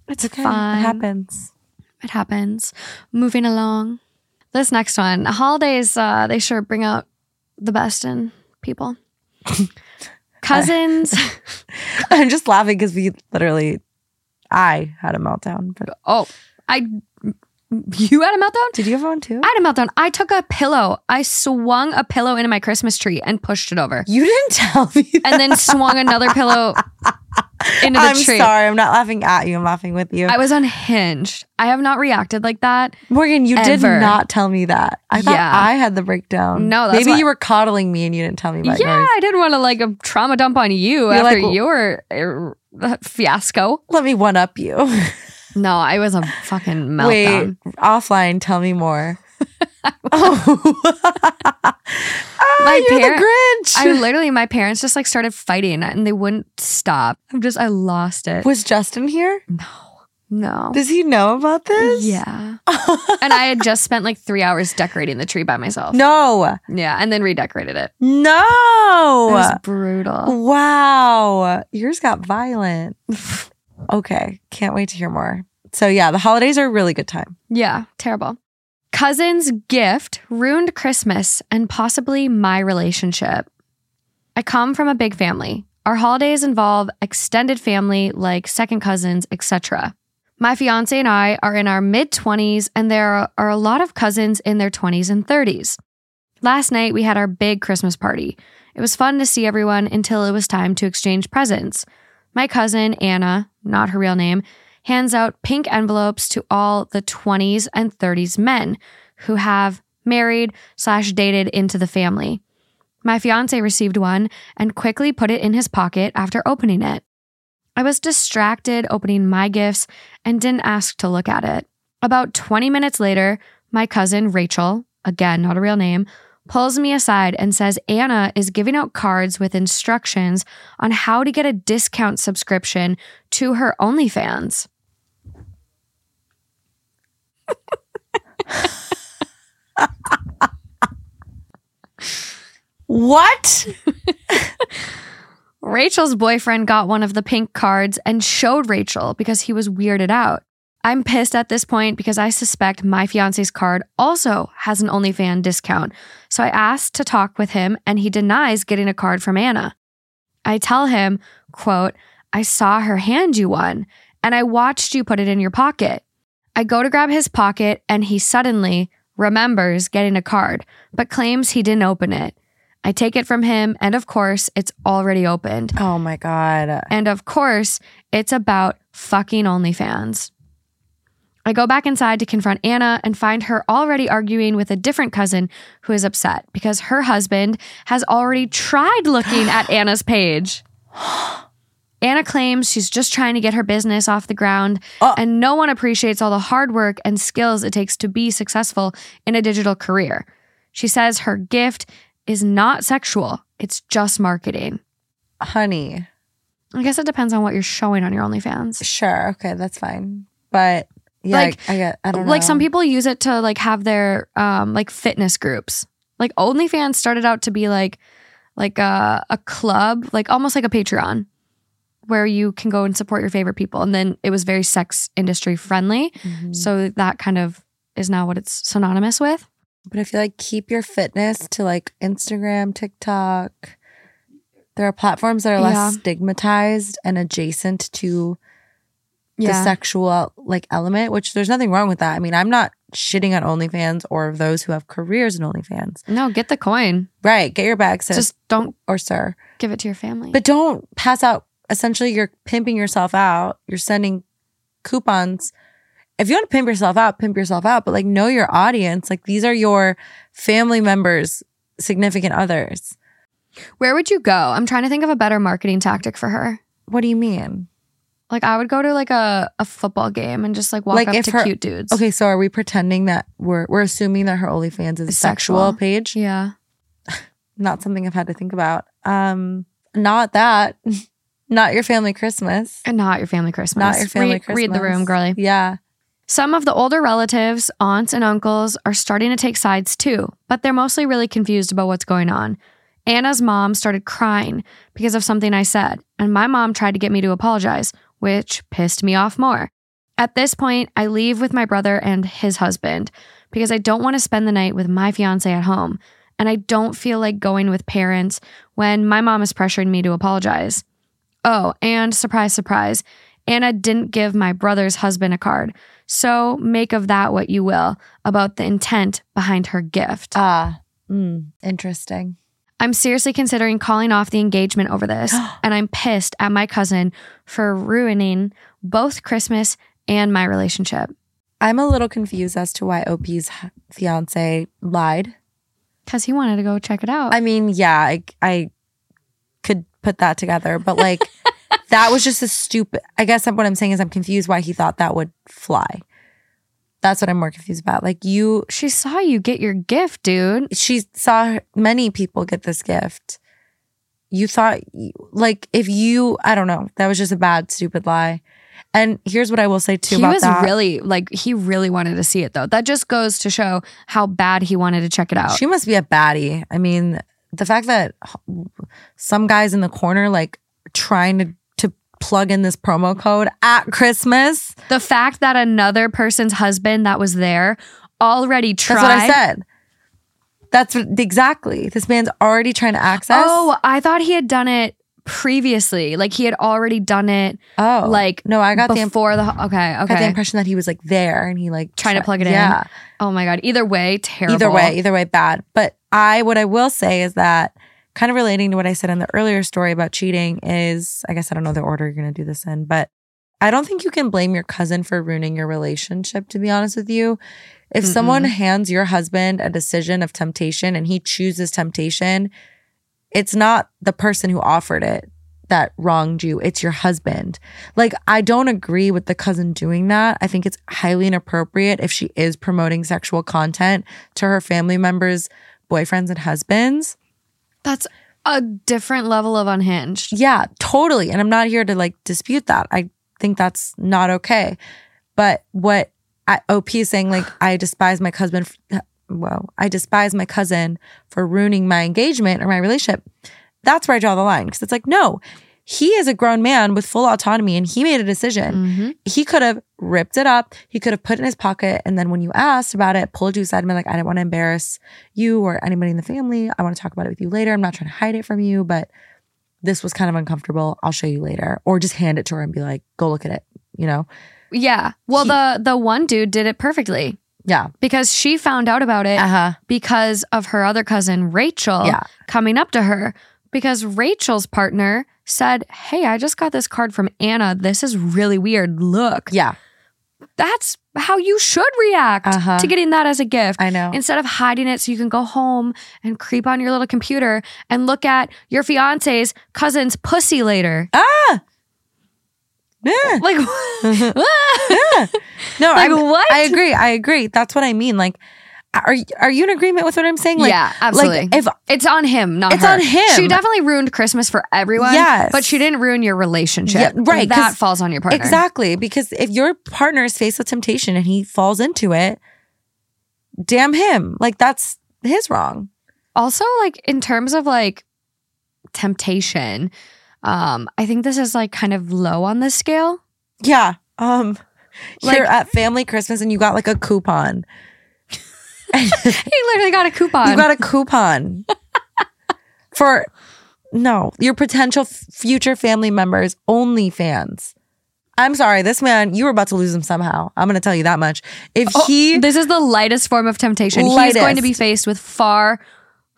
Speaker 1: it's
Speaker 2: It's okay.
Speaker 1: fine.
Speaker 2: It happens.
Speaker 1: It happens. Moving along. This next one, holidays, uh, they sure bring out the best in people. [LAUGHS] Cousins. [LAUGHS]
Speaker 2: I'm just laughing because we literally, I had a meltdown. But
Speaker 1: oh, I. You had a meltdown?
Speaker 2: did you have one too?
Speaker 1: I had a meltdown. I took a pillow. I swung a pillow into my Christmas tree and pushed it over,
Speaker 2: you didn't [LAUGHS] tell me. That.
Speaker 1: and then swung another pillow into the
Speaker 2: I'm
Speaker 1: tree.
Speaker 2: sorry. I'm not laughing at you. I'm laughing with you.
Speaker 1: I was unhinged. I have not reacted like that.
Speaker 2: Morgan, you did
Speaker 1: Ever.
Speaker 2: not tell me that. I thought
Speaker 1: Yeah.
Speaker 2: I had the breakdown.
Speaker 1: No, that's
Speaker 2: maybe
Speaker 1: why-
Speaker 2: you were coddling me and you didn't tell me about
Speaker 1: yeah,
Speaker 2: yours.
Speaker 1: I didn't want to like a trauma dump on you
Speaker 2: You're
Speaker 1: after
Speaker 2: like,
Speaker 1: your uh, fiasco.
Speaker 2: Let me one up you. [LAUGHS]
Speaker 1: No, I was a fucking
Speaker 2: Wait,
Speaker 1: meltdown.
Speaker 2: offline. Tell me more. Oh, [LAUGHS]
Speaker 1: My
Speaker 2: you're
Speaker 1: parent-
Speaker 2: the Grinch.
Speaker 1: I literally, my parents just like started fighting and they wouldn't stop. I'm just, I lost it.
Speaker 2: was Justin here?
Speaker 1: No. No.
Speaker 2: Does he know about this?
Speaker 1: Yeah. [LAUGHS] and I had just spent like three hours decorating the tree by myself.
Speaker 2: no.
Speaker 1: Yeah. And then redecorated it.
Speaker 2: No.
Speaker 1: It was brutal.
Speaker 2: Wow. Yours got violent. [SIGHS] okay. Can't wait to hear more. So, yeah, the holidays are a really good time.
Speaker 1: Yeah. Terrible. Cousin's gift ruined Christmas and possibly my relationship. I come from a big family. Our holidays involve extended family like second cousins, etc. My fiance and I are in our mid 20s, and there are a lot of cousins in their 20s and 30s. Last night, we had our big Christmas party. It was fun to see everyone until it was time to exchange presents. My cousin, Anna, not her real name, hands out pink envelopes to all the 20s and 30s men who have married slash dated into the family. My fiance received one and quickly put it in his pocket after opening it. I was distracted opening my gifts and didn't ask to look at it. About 20 minutes later, my cousin Rachel, again not a real name, pulls me aside and says Anna is giving out cards with instructions on how to get a discount subscription to her OnlyFans.
Speaker 2: What? [LAUGHS]
Speaker 1: Rachel's boyfriend got one of the pink cards and showed Rachel because he was weirded out. I'm pissed at this point because I suspect my fiance's card also has an OnlyFans discount. So I asked to talk with him and he denies getting a card from Anna. I tell him, quote, I saw her hand you one and I watched you put it in your pocket. I go to grab his pocket and he suddenly remembers getting a card, but claims he didn't open it. I take it from him, and of course, it's already opened.
Speaker 2: Oh my God.
Speaker 1: And of course, it's about fucking OnlyFans. I go back inside to confront Anna and find her already arguing with a different cousin who is upset because her husband has already tried looking at [GASPS] Anna's page. [GASPS] [GASPS] Anna claims she's just trying to get her business off the ground,
Speaker 2: Oh.
Speaker 1: and no one appreciates all the hard work and skills it takes to be successful in a digital career. She says her gift is not sexual, it's just marketing.
Speaker 2: Honey.
Speaker 1: I guess it depends on what you're showing on your OnlyFans.
Speaker 2: Sure. Okay. That's fine. But yeah,
Speaker 1: Like-
Speaker 2: I, I get, I don't know.
Speaker 1: Like some people use it to like have their um like fitness groups. Like OnlyFans started out to be like like a a club, like almost like a Patreon, where you can go and support your favorite people. And then it was very sex industry friendly.
Speaker 2: Mhm.
Speaker 1: So that kind of is now what it's synonymous with.
Speaker 2: But I feel like keep your fitness to like Instagram, TikTok. There are platforms that are less
Speaker 1: Yeah.
Speaker 2: stigmatized and adjacent to the sexual like element, which there's nothing wrong with that. I mean, I'm not shitting on OnlyFans or those who have careers in OnlyFans.
Speaker 1: No, get the coin.
Speaker 2: Right. Get your bag, sis
Speaker 1: Just don't
Speaker 2: or sir.
Speaker 1: give it to your family.
Speaker 2: But don't pass out. Essentially, you're pimping yourself out. You're sending coupons. If you want to pimp yourself out, pimp yourself out. But like, know your audience. Like, these are your family members, significant others.
Speaker 1: Where would you go? I'm trying to think of a better marketing tactic for her.
Speaker 2: What do you mean?
Speaker 1: Like I would go to like a, a football game and just like walk
Speaker 2: Like,
Speaker 1: up to
Speaker 2: her-
Speaker 1: cute dudes.
Speaker 2: Okay, so are we pretending that we're we're assuming that her OnlyFans is a sexual,
Speaker 1: sexual.
Speaker 2: page?
Speaker 1: Yeah. [LAUGHS]
Speaker 2: Not something I've had to think about. Um, not that. [LAUGHS] not your family Christmas.
Speaker 1: And not your family Christmas.
Speaker 2: Not your family
Speaker 1: read,
Speaker 2: Christmas.
Speaker 1: Read the room, girly.
Speaker 2: Yeah.
Speaker 1: Some of the older relatives, aunts and uncles, are starting to take sides too, but they're mostly really confused about what's going on. Anna's mom started crying because of something I said, and my mom tried to get me to apologize, which pissed me off more. At this point, I leave with my brother and his husband. because I don't want to spend the night with my fiance at home. And I don't feel like going with parents when my mom is pressuring me to apologize. Oh, and surprise, surprise, Anna didn't give my brother's husband a card. So make of that what you will about the intent behind her gift.
Speaker 2: Ah, mm, interesting.
Speaker 1: I'm seriously considering calling off the engagement over this, [GASPS] and I'm pissed at my cousin for ruining both Christmas and my relationship.
Speaker 2: I'm a little confused as to why OP's fiance lied.
Speaker 1: Because he wanted to go check it out.
Speaker 2: I mean, yeah, I, I put that together, but like [LAUGHS] that was just a stupid. I guess what I'm saying is I'm confused why he thought that would fly. That's what I'm more confused about. Like you,
Speaker 1: she saw you get your gift, dude.
Speaker 2: she saw many people get this gift. You thought, like, if you, I don't know, that was just a bad, stupid lie. And here's what I will say too
Speaker 1: he
Speaker 2: about
Speaker 1: was
Speaker 2: that.
Speaker 1: really like he really wanted to see it though. That just goes to show how bad he wanted to check it out.
Speaker 2: She must be a baddie. I mean, the fact that some guys in the corner like trying to to plug in this promo code at Christmas.
Speaker 1: the fact that another person's husband that was there already tried.
Speaker 2: That's what I said. That's what, exactly. This man's already trying to access.
Speaker 1: Oh, I thought he had done it previously. Like he had already done it.
Speaker 2: oh,
Speaker 1: like,
Speaker 2: no, I got the
Speaker 1: before the okay,
Speaker 2: I got the impression that he was like there and he like
Speaker 1: Trying to plug it in.
Speaker 2: Yeah.
Speaker 1: Oh my god. Either way, terrible.
Speaker 2: Either way, either way, bad. But I, what I will say is that kind of relating to what I said in the earlier story about cheating is, I guess I don't know the order you're going to do this in, but I don't think you can blame your cousin for ruining your relationship, to be honest with you. If someone hands your husband a decision of temptation and he chooses temptation, it's not the person who offered it that wronged you, it's your husband. Like, I don't agree with the cousin doing that. I think it's highly inappropriate if she is promoting sexual content to her family members, boyfriends, and husbands.
Speaker 1: That's a different level of unhinged.
Speaker 2: Yeah, totally. And I'm not here to like dispute that. I think that's not okay. But what I, OP is saying, like, I despise my cousin. Well, I despise my cousin for ruining my engagement or my relationship. That's where I draw the line because it's like, no, he is a grown man with full autonomy and he made a decision.
Speaker 1: Mhm.
Speaker 2: He could have ripped it up. He could have put it in his pocket. And then when you asked about it, pulled you aside and been like, I don't want to embarrass you or anybody in the family. I want to talk about it with you later. I'm not trying to hide it from you, but this was kind of uncomfortable. I'll show you later. Or just hand it to her and be like, go look at it. You know?
Speaker 1: Yeah. Well,
Speaker 2: He-
Speaker 1: the the one dude did it perfectly
Speaker 2: Yeah.
Speaker 1: because she found out about it
Speaker 2: Uh huh.
Speaker 1: because of her other cousin Rachel
Speaker 2: Yeah.
Speaker 1: coming up to her because Rachel's partner said, "Hey, I just got this card from Anna. This is really weird. Look."
Speaker 2: Yeah.
Speaker 1: That's how you should react
Speaker 2: Uh-huh.
Speaker 1: to getting that as a gift.
Speaker 2: I know.
Speaker 1: Instead of hiding it so you can go home and creep on your little computer and look at your fiance's cousin's pussy later.
Speaker 2: ah! Yeah.
Speaker 1: Like, [LAUGHS]
Speaker 2: yeah. No,
Speaker 1: Like, what?
Speaker 2: I agree. I agree. That's what I mean. Like, are are you in agreement with what I'm saying? Like,
Speaker 1: yeah, absolutely.
Speaker 2: Like, if
Speaker 1: it's on him, not
Speaker 2: It's
Speaker 1: her.
Speaker 2: on him.
Speaker 1: She definitely ruined Christmas for everyone.
Speaker 2: Yes.
Speaker 1: but she didn't ruin your relationship.
Speaker 2: Yeah, right,
Speaker 1: that falls on your partner.
Speaker 2: exactly because if your partner is faced with temptation and he falls into it, damn him. Like that's his wrong.
Speaker 1: Also, like in terms of like temptation, um, I think this is like kind of low on this scale.
Speaker 2: Yeah. Um.
Speaker 1: Like-
Speaker 2: you're at family Christmas and you got like a coupon. [LAUGHS]
Speaker 1: He literally got a coupon.
Speaker 2: You got a coupon [LAUGHS] for no your potential f- future family members only fans. I'm sorry, this man, you were about to lose him somehow. I'm going to tell you that much. If
Speaker 1: Oh,
Speaker 2: he
Speaker 1: this is the lightest form of temptation. He's going to be faced with far,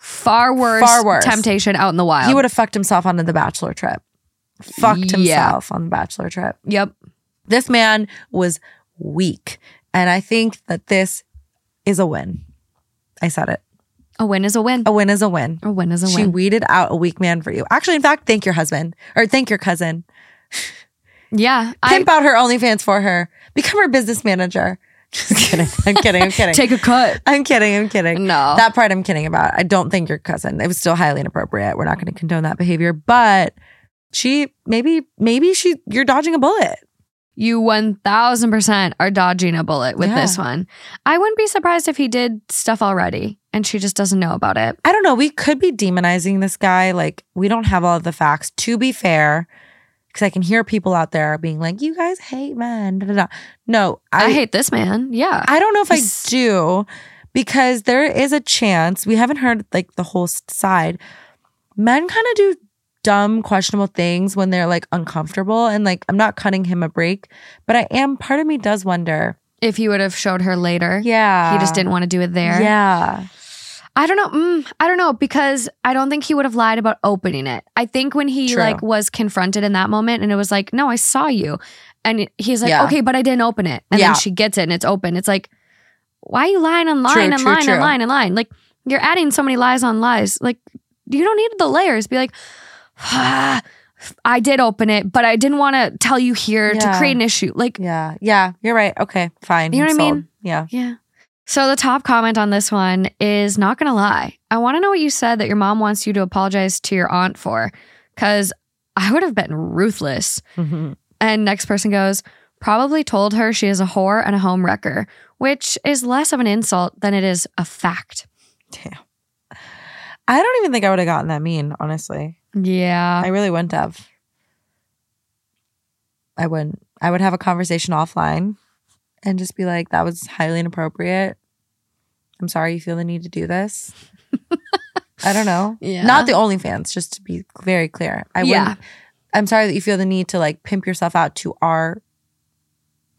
Speaker 1: far worse,
Speaker 2: Far worse.
Speaker 1: temptation out in the wild.
Speaker 2: he would have fucked himself on the bachelor trip. Fucked
Speaker 1: Yeah.
Speaker 2: himself on the bachelor trip.
Speaker 1: Yep.
Speaker 2: This man was weak. And I think that this is a win. I said it.
Speaker 1: A win is a win.
Speaker 2: A win is a win.
Speaker 1: A win is a win.
Speaker 2: She weeded out a weak man for you. Actually, in fact, thank your husband or thank your cousin.
Speaker 1: yeah. I
Speaker 2: Pimp out her OnlyFans for her. Become her business manager. Just kidding. [LAUGHS] I'm kidding. I'm [LAUGHS] kidding.
Speaker 1: take a cut.
Speaker 2: I'm kidding. I'm kidding.
Speaker 1: No.
Speaker 2: That part I'm kidding about. I don't think your cousin. It was still highly inappropriate. We're not going to condone that behavior, but she maybe maybe she you're dodging a bullet.
Speaker 1: You 1000% are dodging a bullet with
Speaker 2: Yeah.
Speaker 1: this one. I wouldn't be surprised if he did stuff already and she just doesn't know about it.
Speaker 2: I don't know. We could be demonizing this guy. Like we don't have all of the facts. To be fair, because I can hear people out there being like, "You guys hate men." Da, da, da. No,
Speaker 1: I,
Speaker 2: I
Speaker 1: hate this man. Yeah.
Speaker 2: I don't know if I do because there is a chance we haven't heard like the whole side. Men kind of do dumb, questionable things when they're like uncomfortable, and like I'm not cutting him a break, but I am. Part of me does wonder.
Speaker 1: If he would have showed her later,
Speaker 2: Yeah,
Speaker 1: he just didn't want to do it there.
Speaker 2: Yeah,
Speaker 1: I don't know. Mm, I don't know because I don't think he would have lied about opening it. I think when he
Speaker 2: True.
Speaker 1: like was confronted in that moment and it was like, "No, I saw you," and he's like,
Speaker 2: Yeah.
Speaker 1: "Okay, but I didn't open it," and
Speaker 2: Yeah.
Speaker 1: then she gets it and it's open. It's like, why are you lying and lying
Speaker 2: True,
Speaker 1: and
Speaker 2: true,
Speaker 1: lying
Speaker 2: true.
Speaker 1: and lying and lying? Like you're adding so many lies on lies. Like you don't need the layers. Be like, ah, [SIGHS] I did open it, but I didn't want to tell you here to create an issue. Like
Speaker 2: yeah, yeah. You're right. Okay, fine.
Speaker 1: You know
Speaker 2: I'm
Speaker 1: what I
Speaker 2: sold.
Speaker 1: mean?
Speaker 2: Yeah.
Speaker 1: Yeah. So the top comment on this one is not going to lie. I want to know what you said that your mom wants you to apologize to your aunt for cuz I would have been ruthless. Mm-hmm. And next person goes, probably told her she is a whore and a home wrecker, which is less of an insult than it is a fact.
Speaker 2: Damn. I don't even think I would have gotten that mean, honestly.
Speaker 1: Yeah.
Speaker 2: I really wouldn't have. I wouldn't. I would have a conversation offline and just be like, that was highly inappropriate. I'm sorry you feel the need to do this. I don't know. [LAUGHS]
Speaker 1: Yeah.
Speaker 2: Not the OnlyFans, just to be very clear. I
Speaker 1: Yeah.
Speaker 2: wouldn't. I'm sorry that you feel the need to like pimp yourself out to our,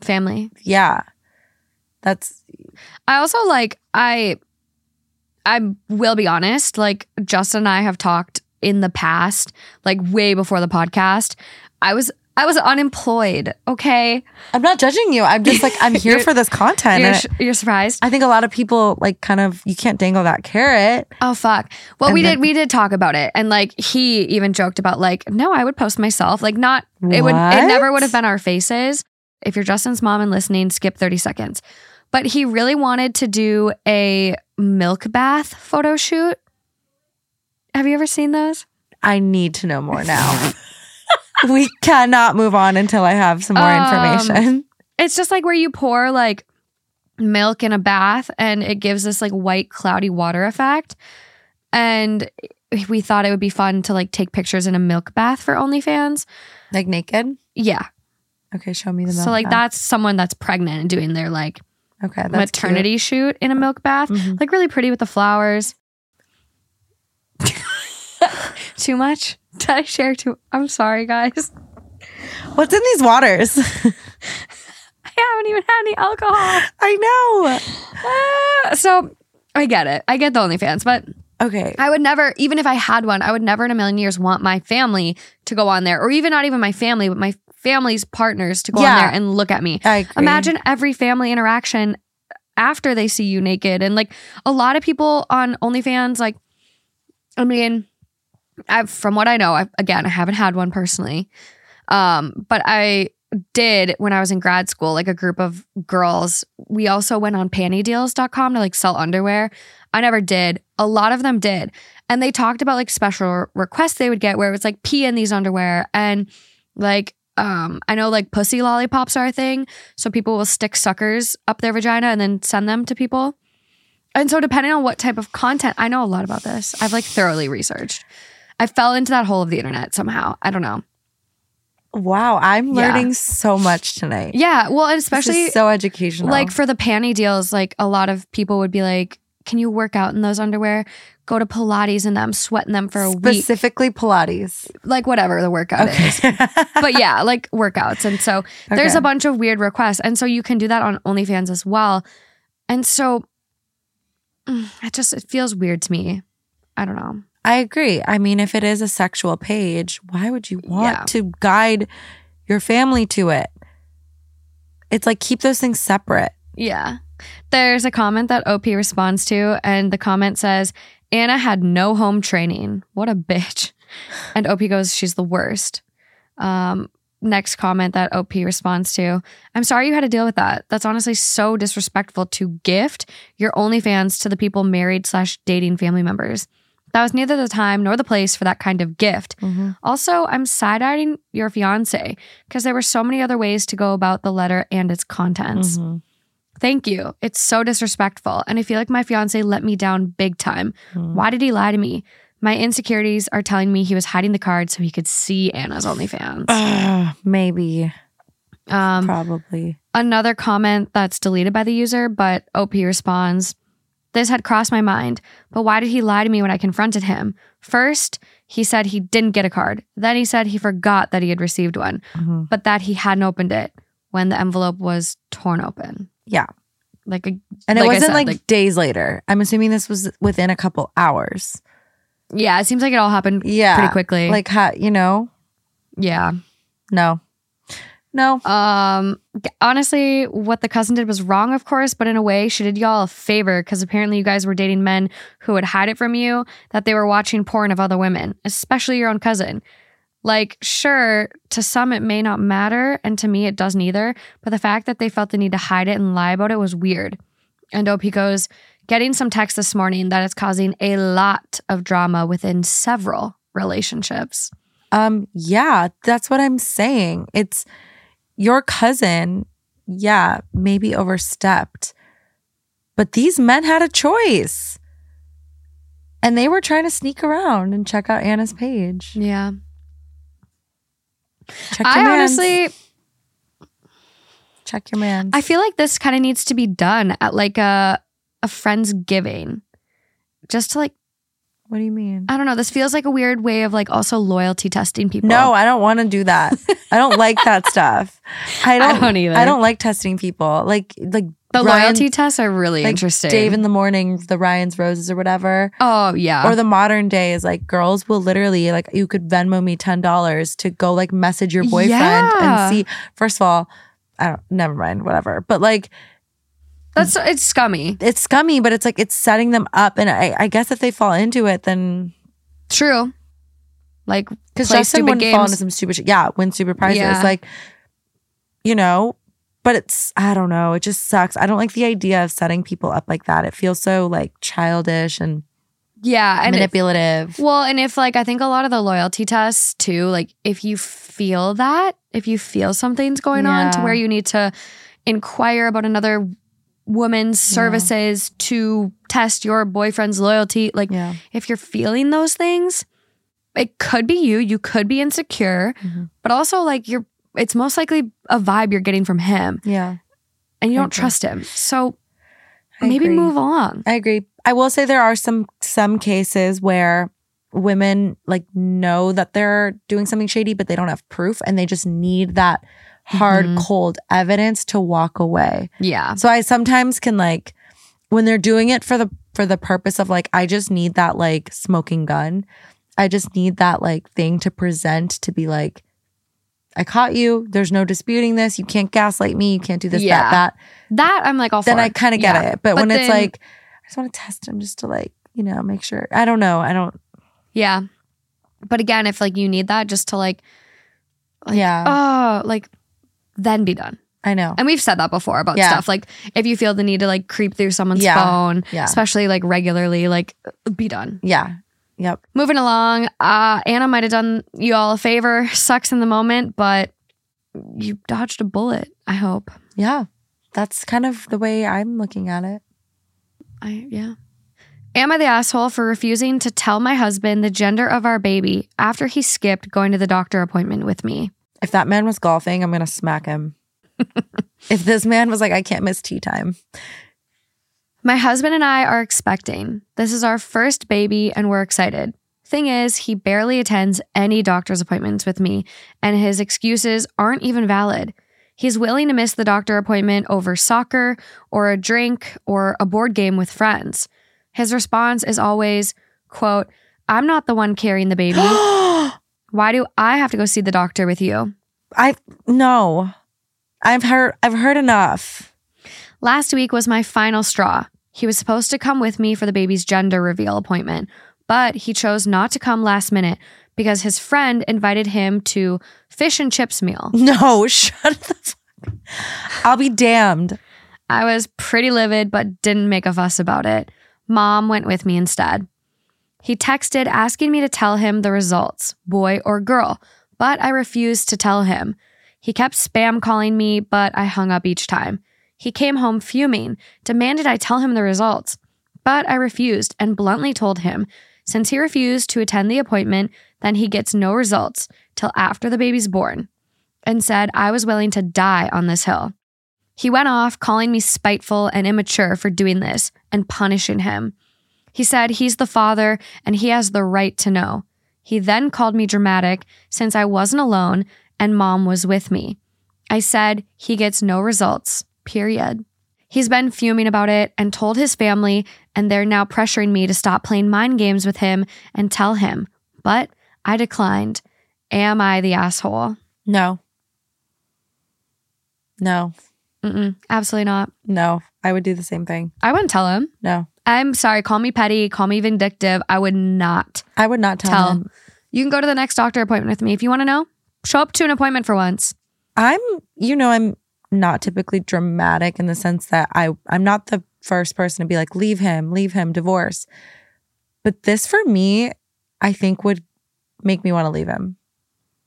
Speaker 1: Family.
Speaker 2: yeah. That's,
Speaker 1: I also like I I will be honest, like Justin and I have talked in the past, like way before the podcast. I was I was unemployed, okay?
Speaker 2: I'm not judging you. I'm just like, I'm [LAUGHS] here for this content.
Speaker 1: You're, sh- you're surprised?
Speaker 2: I think a lot of people like kind of, you can't dangle that carrot.
Speaker 1: Oh fuck. Well,
Speaker 2: And
Speaker 1: we
Speaker 2: then-
Speaker 1: did we did talk about it and like he even joked about like no, I would post myself. Like not it would it never would have been our faces. If you're Justin's mom and listening, skip 30 seconds. But he really wanted to do a milk bath photo shoot. Have you ever seen those?
Speaker 2: I need to know more now. [LAUGHS] we cannot move on until I have some more
Speaker 1: Um,
Speaker 2: information.
Speaker 1: It's just like where you pour like milk in a bath and it gives this like white cloudy water effect. And we thought it would be fun to like take pictures in a milk bath for OnlyFans.
Speaker 2: Like naked?
Speaker 1: Yeah.
Speaker 2: Okay, show me the milk
Speaker 1: So like
Speaker 2: bath.
Speaker 1: that's someone that's pregnant and doing their like
Speaker 2: Okay, that's
Speaker 1: maternity shoot in a milk bath.
Speaker 2: Mhm.
Speaker 1: Like really pretty with the flowers. [LAUGHS] too much? [LAUGHS] Did I share too? I'm sorry, guys.
Speaker 2: What's in these waters? [LAUGHS]
Speaker 1: I haven't even had any alcohol.
Speaker 2: I know.
Speaker 1: Ah, so I get it. I get the OnlyFans, but
Speaker 2: Okay.
Speaker 1: I would never, even if I had one, I would never in a million years want my family to go on there, or even not even my family, but my family's partners to go
Speaker 2: Yeah.
Speaker 1: on there and look at me. Imagine every family interaction after they see you naked. And like a lot of people on OnlyFans, like, I mean, I've, from what I know, I, again, I haven't had one personally, um, but I did when I was in grad school, like a group of girls. We also went on pantydeals.com to like sell underwear. I never did. A lot of them did. And they talked about like special requests they would get where it was like pee in these underwear and like um I know like pussy lollipops are a thing. So people will stick suckers up their vagina and then send them to people. And so depending on what type of content, I know a lot about this. I've like thoroughly researched. I fell into that hole of the internet somehow. I don't know.
Speaker 2: wow, I'm
Speaker 1: Yeah.
Speaker 2: learning so much tonight.
Speaker 1: Yeah, well, and especially
Speaker 2: so educational.
Speaker 1: like for the panty deals, like a lot of people would be like, "Can you work out in those underwear? Go to Pilates in them, sweat in them for a week,
Speaker 2: specifically Pilates.
Speaker 1: like whatever the workout is." But yeah, like workouts, and so [LAUGHS] there's
Speaker 2: Okay.
Speaker 1: a bunch of weird requests, and so you can do that on OnlyFans as well. And so mm, it just it feels weird to me. I don't know.
Speaker 2: I agree. I mean, if it is a sexual page, why would you want
Speaker 1: Yeah.
Speaker 2: to guide your family to it? It's like keep those things separate.
Speaker 1: Yeah. There's a comment that OP responds to, and the comment says, Anna had no home training. What a bitch. [LAUGHS] And OP goes, She's the worst. Um, next comment that OP responds to, I'm sorry you had to deal with that. That's honestly so disrespectful to gift your OnlyFans to the people married slash dating family members. That was neither the time nor the place for that kind of gift. Also, I'm side eyeing your fiance because there were so many other ways to go about the letter and its contents.
Speaker 2: Mhm.
Speaker 1: Thank you. It's so disrespectful. And I feel like my fiance let me down big time.
Speaker 2: Mhm.
Speaker 1: Why did he lie to me? My insecurities are telling me he was hiding the card so he could see Anna's OnlyFans.
Speaker 2: Ugh, [SIGHS] [SIGHS] maybe,
Speaker 1: Um,
Speaker 2: probably.
Speaker 1: another comment that's deleted by the user, but OP responds This had crossed my mind, but why did he lie to me when I confronted him? First, he said he didn't get a card. Then he said he forgot that he had received one,
Speaker 2: Mhm.
Speaker 1: but that he hadn't opened it when the envelope was torn open.
Speaker 2: Yeah.
Speaker 1: Like a
Speaker 2: And it
Speaker 1: Like I
Speaker 2: wasn't
Speaker 1: said,
Speaker 2: like,
Speaker 1: like-
Speaker 2: days later. I'm assuming this was within a couple hours.
Speaker 1: yeah, it seems like it all happened
Speaker 2: Yeah.
Speaker 1: pretty quickly.
Speaker 2: Like, how, you know,
Speaker 1: yeah.
Speaker 2: no. No.
Speaker 1: Um, honestly, what the cousin did was wrong, of course, but in a way, she did y'all a favor because apparently you guys were dating men who would hide it from you that they were watching porn of other women, especially your own cousin. Like, sure, to some it may not matter, and to me it doesn't either, but the fact that they felt the need to hide it and lie about it was weird. And OP goes, getting some text this morning that is causing a lot of drama within several relationships.
Speaker 2: Um, yeah, that's what I'm saying. It's your cousin, yeah, maybe overstepped. But these men had a choice. And they were trying to sneak around and check out Anna's page.
Speaker 1: Yeah.
Speaker 2: Check your
Speaker 1: I
Speaker 2: mans.
Speaker 1: honestly,
Speaker 2: check your man.
Speaker 1: I feel like this kind of needs to be done at like a a friend's giving. Just to like
Speaker 2: what do you mean?
Speaker 1: I don't know, this feels like a weird way of like also loyalty testing people.
Speaker 2: No, I don't want to do that. I don't like that [LAUGHS] stuff. I don't,
Speaker 1: don't either.
Speaker 2: I don't like testing people. Like like
Speaker 1: the
Speaker 2: Ryan-
Speaker 1: loyalty tests are really
Speaker 2: like
Speaker 1: interesting.
Speaker 2: Dave in the morning, the Ryan's roses or whatever.
Speaker 1: oh yeah.
Speaker 2: Or the modern day is like girls will literally like you could Venmo me ten dollars to go like message your boyfriend
Speaker 1: Yeah.
Speaker 2: and see. First of all, I don't. Never mind. Whatever. But like
Speaker 1: That's it's scummy.
Speaker 2: it's scummy, but it's like it's setting them up. And I, I guess if they fall into it, then
Speaker 1: True. Like
Speaker 2: because Justin wouldn't fall into some stupid shit. Yeah, win super prizes.
Speaker 1: Yeah.
Speaker 2: Like you know. But it's I don't know. It just sucks. I don't like the idea of setting people up like that. It feels so like childish and,
Speaker 1: yeah, and
Speaker 2: manipulative.
Speaker 1: well, and if like I think a lot of the loyalty tests too, like if you feel that, if you feel something's going on to where you need to inquire about another woman's services to test your boyfriend's loyalty, like
Speaker 2: yeah.
Speaker 1: if you're feeling those things, it could be you, you could be insecure,
Speaker 2: Mhm.
Speaker 1: but also like you're it's most likely a vibe you're getting from him
Speaker 2: Yeah.
Speaker 1: and you don't
Speaker 2: agree.
Speaker 1: trust him. So
Speaker 2: I
Speaker 1: maybe
Speaker 2: agree.
Speaker 1: move along.
Speaker 2: I agree. I will say there are some some cases where women like know that they're doing something shady, but they don't have proof, and they just need that hard,
Speaker 1: Mhm.
Speaker 2: cold evidence to walk away.
Speaker 1: Yeah.
Speaker 2: So I sometimes can like when they're doing it for the for the purpose of like I just need that like smoking gun. I just need that like thing to present to be like I caught you. There's no disputing this. You can't gaslight me. You can't do this,
Speaker 1: Yeah.
Speaker 2: that, that.
Speaker 1: That I'm like all
Speaker 2: Then
Speaker 1: for.
Speaker 2: I kind of get
Speaker 1: Yeah.
Speaker 2: it. But,
Speaker 1: But
Speaker 2: when it's like, I just want to test him just to like, you know, make sure. I don't know. I don't.
Speaker 1: Yeah. But again, if like you need that just to like, like
Speaker 2: Yeah.
Speaker 1: oh, like then be done.
Speaker 2: I know.
Speaker 1: And we've said that before about
Speaker 2: Yeah.
Speaker 1: stuff. Like if you feel the need to like creep through someone's
Speaker 2: Yeah.
Speaker 1: phone,
Speaker 2: Yeah.
Speaker 1: especially like regularly, like be done.
Speaker 2: Yeah. Yep.
Speaker 1: Moving along, uh, Anna might have done you all a favor. Sucks in the moment, but you dodged a bullet. I hope.
Speaker 2: Yeah. That's kind of the way I'm looking at it.
Speaker 1: I yeah. Am I the asshole for refusing to tell my husband the gender of our baby after he skipped going to the doctor appointment with me?
Speaker 2: If that man was golfing, I'm going to smack him. [LAUGHS] if this man was like, I can't miss tea time.
Speaker 1: My husband and I are expecting. This is our first baby and we're excited. Thing is, he barely attends any doctor's appointments with me, and his excuses aren't even valid. He's willing to miss the doctor appointment over soccer or a drink or a board game with friends. His response is always, quote, I'm not the one carrying the baby. [GASPS] [GASPS] [GASPS] Why do I have to go see the doctor with you?
Speaker 2: I no. I've heard I've heard enough.
Speaker 1: Last week was my final straw. He was supposed to come with me for the baby's gender reveal appointment, but he chose not to come last minute because his friend invited him to fish and chips meal. [LAUGHS]
Speaker 2: No, shut the fuck. I'll be damned.
Speaker 1: I was pretty livid but didn't make a fuss about it. Mom went with me instead. He texted asking me to tell him the results, boy or girl, but I refused to tell him. He kept spam calling me, but I hung up each time. He came home fuming, demanded I tell him the results, but I refused and bluntly told him since he refused to attend the appointment, then he gets no results till after the baby's born, and said I was willing to die on this hill. He went off calling me spiteful and immature for doing this and punishing him. He said he's the father and he has the right to know. He then called me dramatic since I wasn't alone and mom was with me. I said he gets no results, period. He's been fuming about it and told his family, and they're now pressuring me to stop playing mind games with him and tell him. But I declined. Am I the asshole?
Speaker 2: No. No.
Speaker 1: Mm-mm, absolutely not.
Speaker 2: No. I would do the same thing.
Speaker 1: I wouldn't tell him.
Speaker 2: No.
Speaker 1: I'm sorry. Call me petty. Call me vindictive. I would not
Speaker 2: I would not tell,
Speaker 1: tell.
Speaker 2: him.
Speaker 1: You can go to the next doctor appointment with me if you want to know. Show up to an appointment for once.
Speaker 2: I'm, you know, I'm not typically dramatic in the sense that I, I'm not the first person to be like, leave him, leave him, divorce. But this for me, I think would make me want to leave him.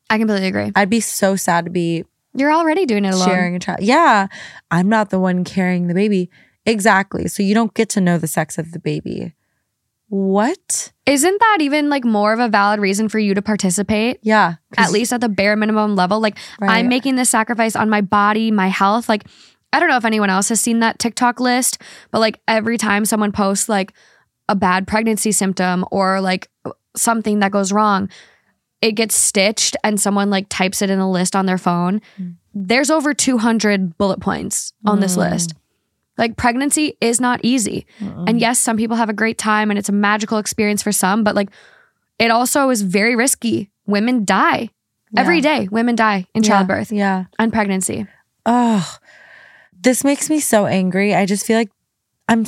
Speaker 1: I completely agree.
Speaker 2: I'd be so sad to be
Speaker 1: You're already doing it alone.
Speaker 2: sharing a child. Yeah, I'm not the one carrying the baby. Exactly. So you don't get to know the sex of the baby. What?
Speaker 1: Isn't that even like more of a valid reason for you to participate?
Speaker 2: Yeah.
Speaker 1: At least at the bare minimum level. Like
Speaker 2: Right.
Speaker 1: I'm making this sacrifice on my body, my health. Like I don't know if anyone else has seen that TikTok list, but like every time someone posts like a bad pregnancy symptom or like something that goes wrong, it gets stitched and someone like types it in a list on their phone. There's over 200 bullet points on this
Speaker 2: Mm.
Speaker 1: list. Like pregnancy is not easy. And yes, some people have a great time and it's a magical experience for some, but like it also is very risky. Women die every
Speaker 2: Yeah.
Speaker 1: day. Women die in
Speaker 2: Yeah.
Speaker 1: childbirth
Speaker 2: Yeah.
Speaker 1: and pregnancy.
Speaker 2: Oh, this makes me so angry. I just feel like I'm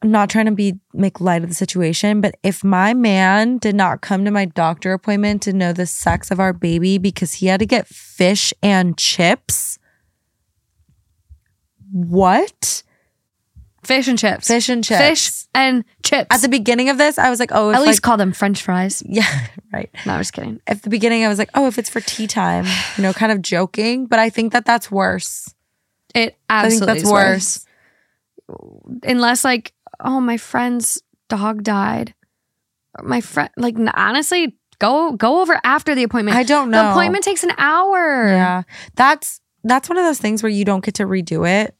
Speaker 2: I'm not trying to be make light of the situation, but if my man did not come to my doctor appointment to know the sex of our baby because he had to get fish and chips, what?
Speaker 1: Fish and chips.
Speaker 2: Fish and chips.
Speaker 1: Fish and chips.
Speaker 2: At the beginning of this, I was like, oh,
Speaker 1: At least
Speaker 2: like,
Speaker 1: call them French fries.
Speaker 2: yeah, [LAUGHS] right.
Speaker 1: No, I'm just kidding.
Speaker 2: At the beginning, I was like, oh, if it's for tea time, you know, kind of joking, but I think that that's worse.
Speaker 1: It
Speaker 2: I think that's
Speaker 1: is
Speaker 2: worse.
Speaker 1: Unless like, oh, my friend's dog died. My friend, like, honestly, go go over after the appointment.
Speaker 2: I don't know.
Speaker 1: The appointment takes an hour.
Speaker 2: Yeah. That's that's one of those things where you don't get to redo it.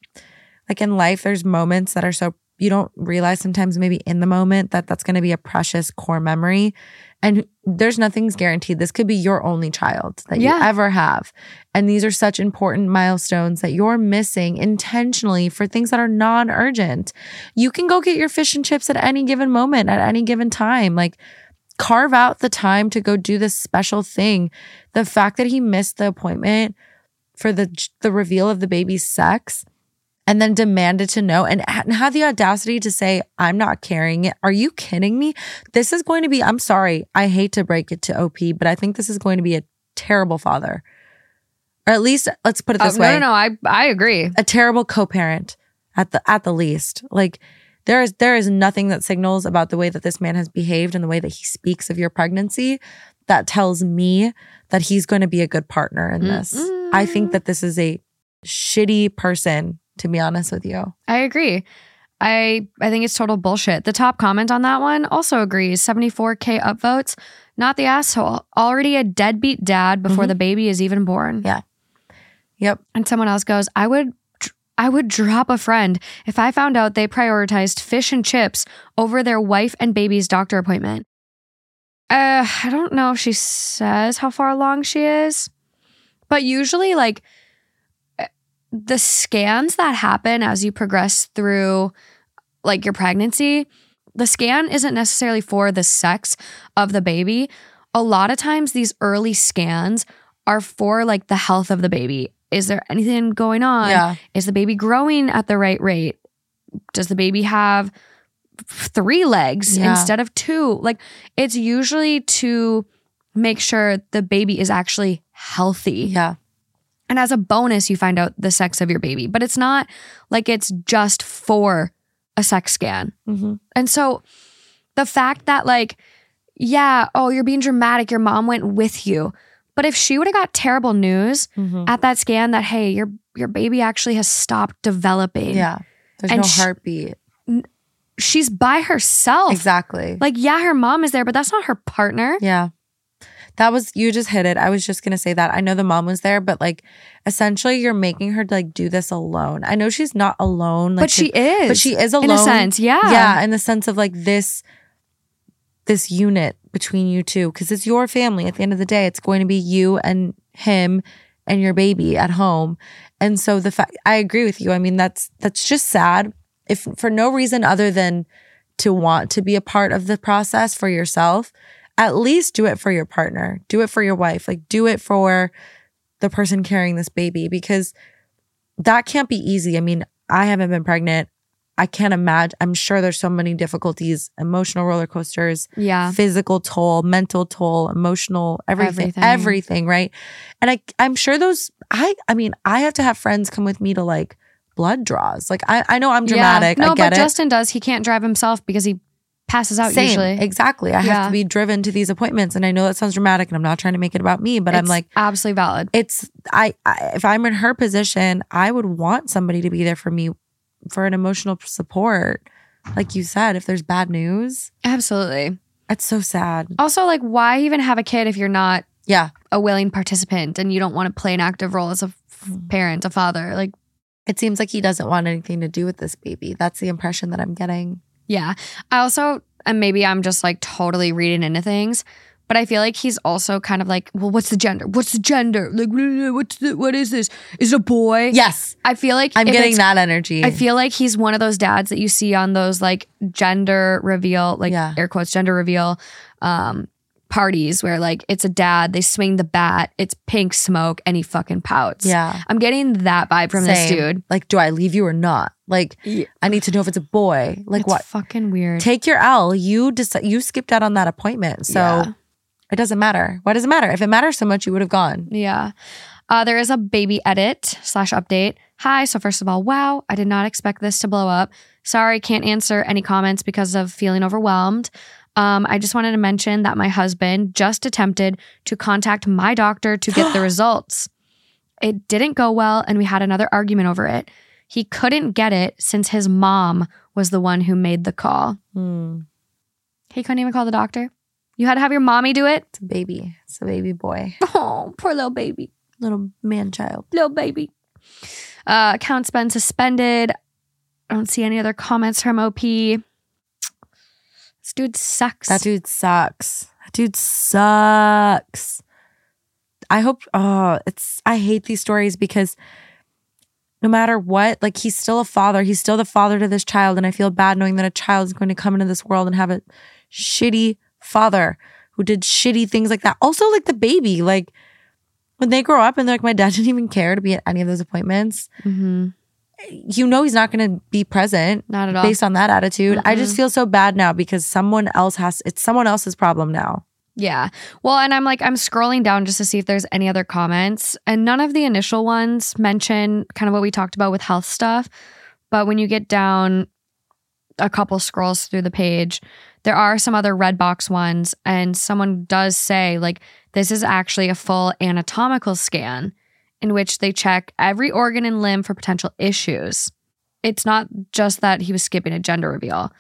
Speaker 2: Like in life there's moments that are so you don't realize sometimes maybe in the moment that that's going to be a precious core memory and there's nothing's guaranteed. This could be your only child that
Speaker 1: Yeah.
Speaker 2: you ever have. And these are such important milestones that you're missing intentionally for things that are non-urgent. You can go get your fish and chips at any given moment at any given time. Like carve out the time to go do this special thing. The fact that he missed the appointment for the the reveal of the baby's sex and then demanded to know and and had the audacity to say I'm not carrying it. Are you kidding me? This is going to be I'm sorry. I hate to break it to OP, but I think this is going to be a terrible father. Or at least let's put it
Speaker 1: Oh,
Speaker 2: this
Speaker 1: no,
Speaker 2: way
Speaker 1: no, no. I I agree.
Speaker 2: a terrible co-parent at the at the least. Like there is there is nothing that signals about the way that this man has behaved and the way that he speaks of your pregnancy that tells me that he's going to be a good partner in this. I think that this is a shitty person to be honest with you.
Speaker 1: I agree. I I think it's total bullshit. The top comment on that one also agrees. 74k upvotes. Not the asshole. Already a deadbeat dad before
Speaker 2: Mhm.
Speaker 1: the baby is even born.
Speaker 2: Yeah. Yep.
Speaker 1: And someone else goes, I would I would drop a friend if I found out they prioritized fish and chips over their wife and baby's doctor appointment. Uh, I don't know if she says how far along she is, but usually, like, the scans that happen as you progress through, like, your pregnancy, the scan isn't necessarily for the sex of the baby. A lot of times, these early scans are for, like, the health of the baby. Is there anything going on?
Speaker 2: yeah.
Speaker 1: Is the baby growing at the right rate? Does the baby have three legs
Speaker 2: Yeah.
Speaker 1: instead of two? Like it's usually to make sure the baby is actually healthy.
Speaker 2: Yeah.
Speaker 1: And as a bonus, you find out the sex of your baby, but it's not like it's just for a sex scan.
Speaker 2: hmm
Speaker 1: And so the fact that, like, yeah, oh, you're being dramatic, your mom went with you. But if she would have got terrible news
Speaker 2: hmm
Speaker 1: at that scan that, hey, your your baby actually has stopped developing.
Speaker 2: Yeah. There's
Speaker 1: And
Speaker 2: no heartbeat.
Speaker 1: She's by herself.
Speaker 2: Exactly.
Speaker 1: Like, yeah, her mom is there, but that's not her partner.
Speaker 2: Yeah. That was you just hit it. I was just gonna say that. I know the mom was there, but like essentially you're making her like do this alone. I know she's not alone, like
Speaker 1: but she
Speaker 2: to-
Speaker 1: is.
Speaker 2: but she is alone
Speaker 1: in a sense. Yeah.
Speaker 2: Yeah, in the sense of like this this unit between you two because it's your family at the end of the day it's going to be you and him and your baby at home and so the fact i agree with you i mean that's that's just sad if for no reason other than to want to be a part of the process for yourself at least do it for your partner do it for your wife like do it for the person carrying this baby because that can't be easy i mean i haven't been pregnant I can't imagine. I'm sure there's so many difficulties, emotional roller coasters,
Speaker 1: Yeah.
Speaker 2: physical toll, mental toll, emotional, everything,
Speaker 1: Everything.
Speaker 2: everything, right? And I, I'm sure those. I, I mean, I have to have friends come with me to like blood draws. Like I, I know I'm dramatic.
Speaker 1: Yeah. No, but
Speaker 2: it.
Speaker 1: Justin does. He can't drive himself because he passes out
Speaker 2: Same,
Speaker 1: usually.
Speaker 2: exactly. I have to be driven to these appointments, and I know that sounds dramatic, and I'm not trying to make it about me, but I'm like,
Speaker 1: absolutely valid.
Speaker 2: it's I, I if I'm in her position, I would want somebody to be there for me for an emotional support. Like you said, if there's bad news,
Speaker 1: Absolutely.
Speaker 2: it's so sad.
Speaker 1: Also, like, why even have a kid if you're not
Speaker 2: Yeah.
Speaker 1: a willing participant and you don't want to play an active role as a f- parent, a father? Like,
Speaker 2: It seems like he doesn't want anything to do with this baby. That's the impression that I'm getting.
Speaker 1: Yeah. I also, and maybe I'm just like totally reading into things, but I feel like he's also kind of like, well, what's the gender? What's the gender? Like, what's the, what is this? Is it a boy?
Speaker 2: Yes.
Speaker 1: I feel like
Speaker 2: I'm getting that energy.
Speaker 1: I feel like he's one of those dads that you see on those like gender reveal, like
Speaker 2: Yeah.
Speaker 1: air quotes, gender reveal um, parties where like it's a dad, they swing the bat, it's pink smoke, and he fucking pouts.
Speaker 2: yeah.
Speaker 1: I'm getting that vibe from this dude.
Speaker 2: Like, do I leave you or not? Like,
Speaker 1: Yeah.
Speaker 2: I need to know if it's a boy. Like,
Speaker 1: it's
Speaker 2: what?
Speaker 1: fucking weird.
Speaker 2: Take your L. You decide. You skipped out on that appointment, so
Speaker 1: Yeah.
Speaker 2: it doesn't matter. Why does it matter? If it matters so much, you would have gone.
Speaker 1: Yeah. Uh, there is a baby edit slash update. Hi. So, first of all, wow, I did not expect this to blow up. Sorry, can't answer any comments because of feeling overwhelmed. Um, I just wanted to mention that my husband just attempted to contact my doctor to get the [GASPS] results. It didn't go well, and we had another argument over it. He couldn't get it since his mom was the one who made the call.
Speaker 2: Hmm.
Speaker 1: He couldn't even call the doctor. You had to have your mommy do it.
Speaker 2: It's a baby. It's a baby boy,
Speaker 1: Oh, poor little baby.
Speaker 2: little man child.
Speaker 1: little baby. Uh, account's been suspended. I don't see any other comments from OP. This dude sucks.
Speaker 2: That dude sucks. That dude sucks. I hope oh, it's I hate these stories because no matter what, like he's still a father. He's still the father to this child. And I feel bad knowing that a child is going to come into this world and have a shitty father who did shitty things like that. Also, like the baby, like when they grow up and they're like, my dad [LAUGHS] didn't even care to be at any of those appointments.
Speaker 1: Mhm.
Speaker 2: You know he's not gonna be present
Speaker 1: Not at all.
Speaker 2: based on that attitude. I just feel so bad now because someone else has it's someone else's problem now.
Speaker 1: Yeah. Well, and I'm like, I'm scrolling down just to see if there's any other comments. And none of the initial ones mention kind of what we talked about with health stuff. But when you get down a couple scrolls through the page, there are some other red box ones. And someone does say, like, this is actually a full anatomical scan in which they check every organ and limb for potential issues. It's not just that he was skipping a gender reveal.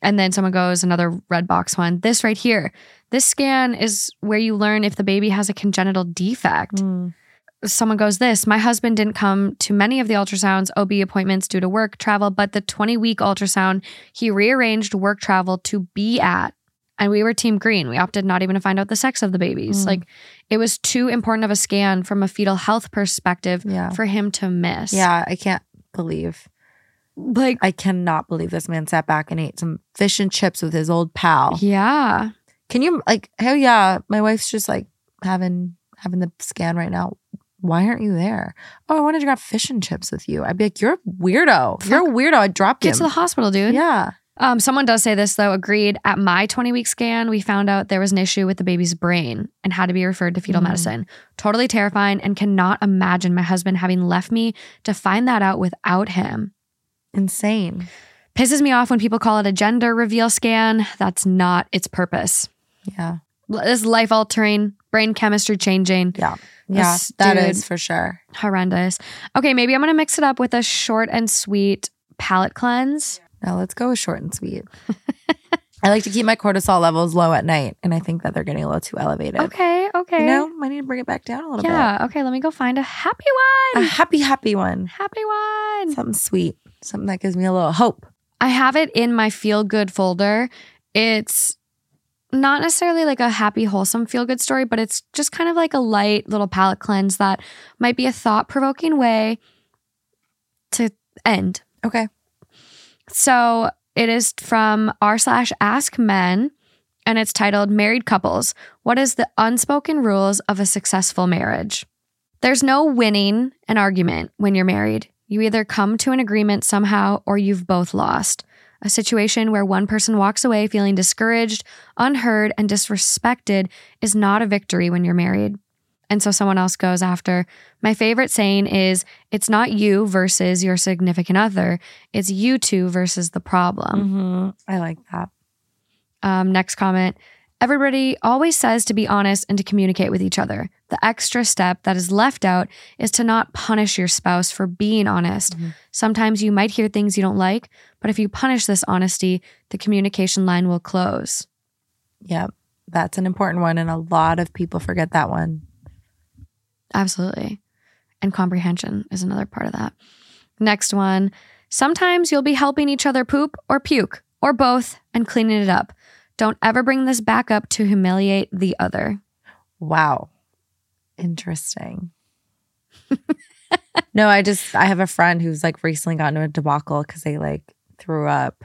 Speaker 1: And then someone goes, another red box one. This right here. This scan is where you learn if the baby has a congenital defect. Someone goes, This, my husband didn't come to many of the ultrasounds, OB appointments due to work travel, but the 20 week ultrasound, he rearranged work travel to be at. And we were team green. We opted not even to find out the sex of the babies.
Speaker 2: Mm.
Speaker 1: Like it was too important of a scan from a fetal health perspective
Speaker 2: Yeah.
Speaker 1: for him to miss.
Speaker 2: Yeah, I can't believe.
Speaker 1: Like,
Speaker 2: I cannot believe this man sat back and ate some fish and chips with his old pal.
Speaker 1: yeah.
Speaker 2: Can you like hell yeah, my wife's just like having having the scan right now. Why aren't you there? Oh, I wanted to grab fish and chips with you. I'd be like, you're a weirdo. You're a weirdo. I'd drop
Speaker 1: Get
Speaker 2: him.
Speaker 1: to the hospital, dude.
Speaker 2: yeah.
Speaker 1: Um, someone does say this though. Agreed. At my 20 week scan, we found out there was an issue with the baby's brain and had to be referred to fetal
Speaker 2: Mm.
Speaker 1: medicine. Totally terrifying and cannot imagine my husband having left me to find that out without him.
Speaker 2: Insane.
Speaker 1: Pisses me off when people call it a gender reveal scan. That's not its purpose.
Speaker 2: Yeah.
Speaker 1: This life altering, brain chemistry changing,
Speaker 2: Yeah. Yeah.
Speaker 1: This
Speaker 2: That is for sure.
Speaker 1: horrendous. Okay, maybe I'm gonna mix it up with a short and sweet palate cleanse.
Speaker 2: Now let's go with short and sweet. [LAUGHS] I like to keep my cortisol levels low at night, and I think that they're getting a little too elevated.
Speaker 1: Okay, okay.
Speaker 2: You know, I need to bring it back down a little
Speaker 1: yeah, okay, let me go find a happy
Speaker 2: one. A happy, happy one.
Speaker 1: happy one.
Speaker 2: Something sweet. Something that gives me a little hope.
Speaker 1: I have it in my feel good folder. It's not necessarily like a happy, wholesome feel good story, but it's just kind of like a light little palate cleanse that might be a thought provoking way to end.
Speaker 2: Okay.
Speaker 1: So it is from r slash ask men and it's titled Married Couples What is the Unspoken Rules of a Successful Marriage? There's no winning an argument when you're married. You either come to an agreement somehow or you've both lost. A situation where one person walks away feeling discouraged, unheard, and disrespected is not a victory when you're married. And so someone else goes after. My favorite saying is it's not you versus your significant other, it's you two versus the problem.
Speaker 2: hmm I like that.
Speaker 1: Um, next comment. Everybody always says to be honest and to communicate with each other. The extra step that is left out is to not punish your spouse for being honest.
Speaker 2: Mhm.
Speaker 1: Sometimes you might hear things you don't like, but if you punish this honesty, the communication line will close.
Speaker 2: Yep. That's an important one. And a lot of people forget that one.
Speaker 1: Absolutely. And comprehension is another part of that. Next one. Sometimes you'll be helping each other poop or puke or both and cleaning it up. Don't ever bring this back up to humiliate the other.
Speaker 2: Wow. Interesting. [LAUGHS] no, I just I have a friend who's like recently gotten into a debacle because they like threw up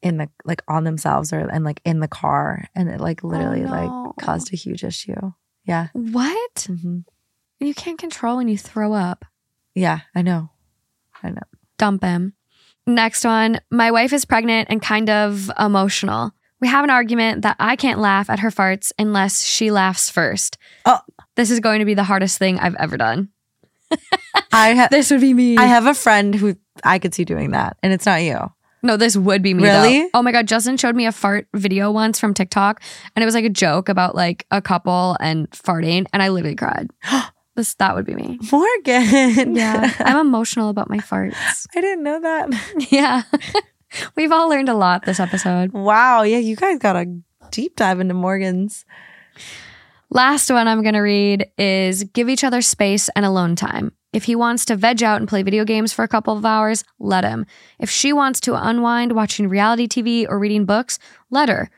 Speaker 2: in the like on themselves or and like in the car and it like literally
Speaker 1: no.
Speaker 2: like caused a huge issue. Yeah.
Speaker 1: What?
Speaker 2: hmm
Speaker 1: You can't control when you throw up.
Speaker 2: Yeah, I know. I know.
Speaker 1: Dump him. Next one. My wife is pregnant and kind of emotional. We have an argument that I can't laugh at her farts unless she laughs first.
Speaker 2: Oh.
Speaker 1: This is going to be the hardest thing I've ever done.
Speaker 2: I have [LAUGHS]
Speaker 1: This would be me.
Speaker 2: I have a friend who I could see doing that and it's not you.
Speaker 1: No, this would be me. though.
Speaker 2: Really?
Speaker 1: Oh my god, Justin showed me a fart video once from TikTok, and it was like a joke about like a couple and farting, and I literally cried. [GASPS] this that would be me.
Speaker 2: Morgan.
Speaker 1: Yeah, I'm [LAUGHS] emotional about my farts.
Speaker 2: I didn't know that. [LAUGHS]
Speaker 1: Yeah, [LAUGHS] we've all learned a lot this episode.
Speaker 2: Wow. Yeah, you guys got a deep dive into Morgan's.
Speaker 1: Last one I'm gonna read is give each other space and alone time. If he wants to veg out and play video games for a couple of hours, let him. If she wants to unwind watching reality TV or reading books, let her.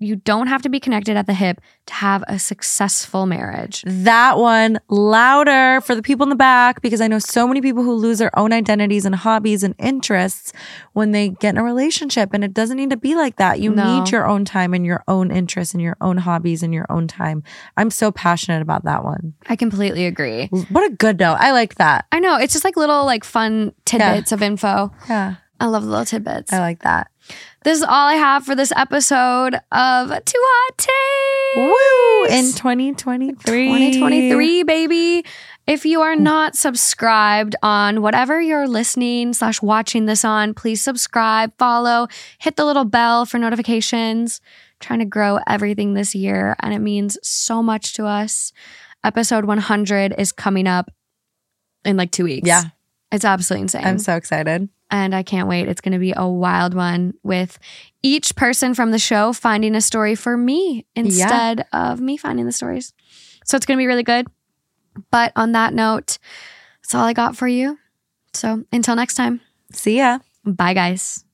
Speaker 1: You don't have to be connected at the hip to have a successful marriage.
Speaker 2: That one louder for the people in the back because I know so many people who lose their own identities and hobbies and interests when they get in a relationship. And it doesn't need to be like that. You
Speaker 1: No.
Speaker 2: need your own time and your own interests and your own hobbies and your own time. I'm so passionate about that one.
Speaker 1: I completely agree.
Speaker 2: What a good note. I like that.
Speaker 1: I know it's just like little like fun tidbits of info.
Speaker 2: Yeah,
Speaker 1: I love the little tidbits.
Speaker 2: I like that.
Speaker 1: This is all I have for this episode of Two Hot Takes.
Speaker 2: Woo! In 2023.
Speaker 1: 2023, baby. If you are not subscribed on whatever you're listening slash watching this on, please subscribe, follow, hit the little bell for notifications. Trying to grow everything this year, and it means so much to us. Episode 100 is coming up in like two weeks.
Speaker 2: Yeah,
Speaker 1: It's absolutely insane.
Speaker 2: I'm so excited.
Speaker 1: And I can't wait. It's going to be a wild one with each person from the show finding a story for me instead of me finding the stories. So it's going to be really good. But on that note, that's all I got for you. So until next time,
Speaker 2: See ya.
Speaker 1: bye, guys.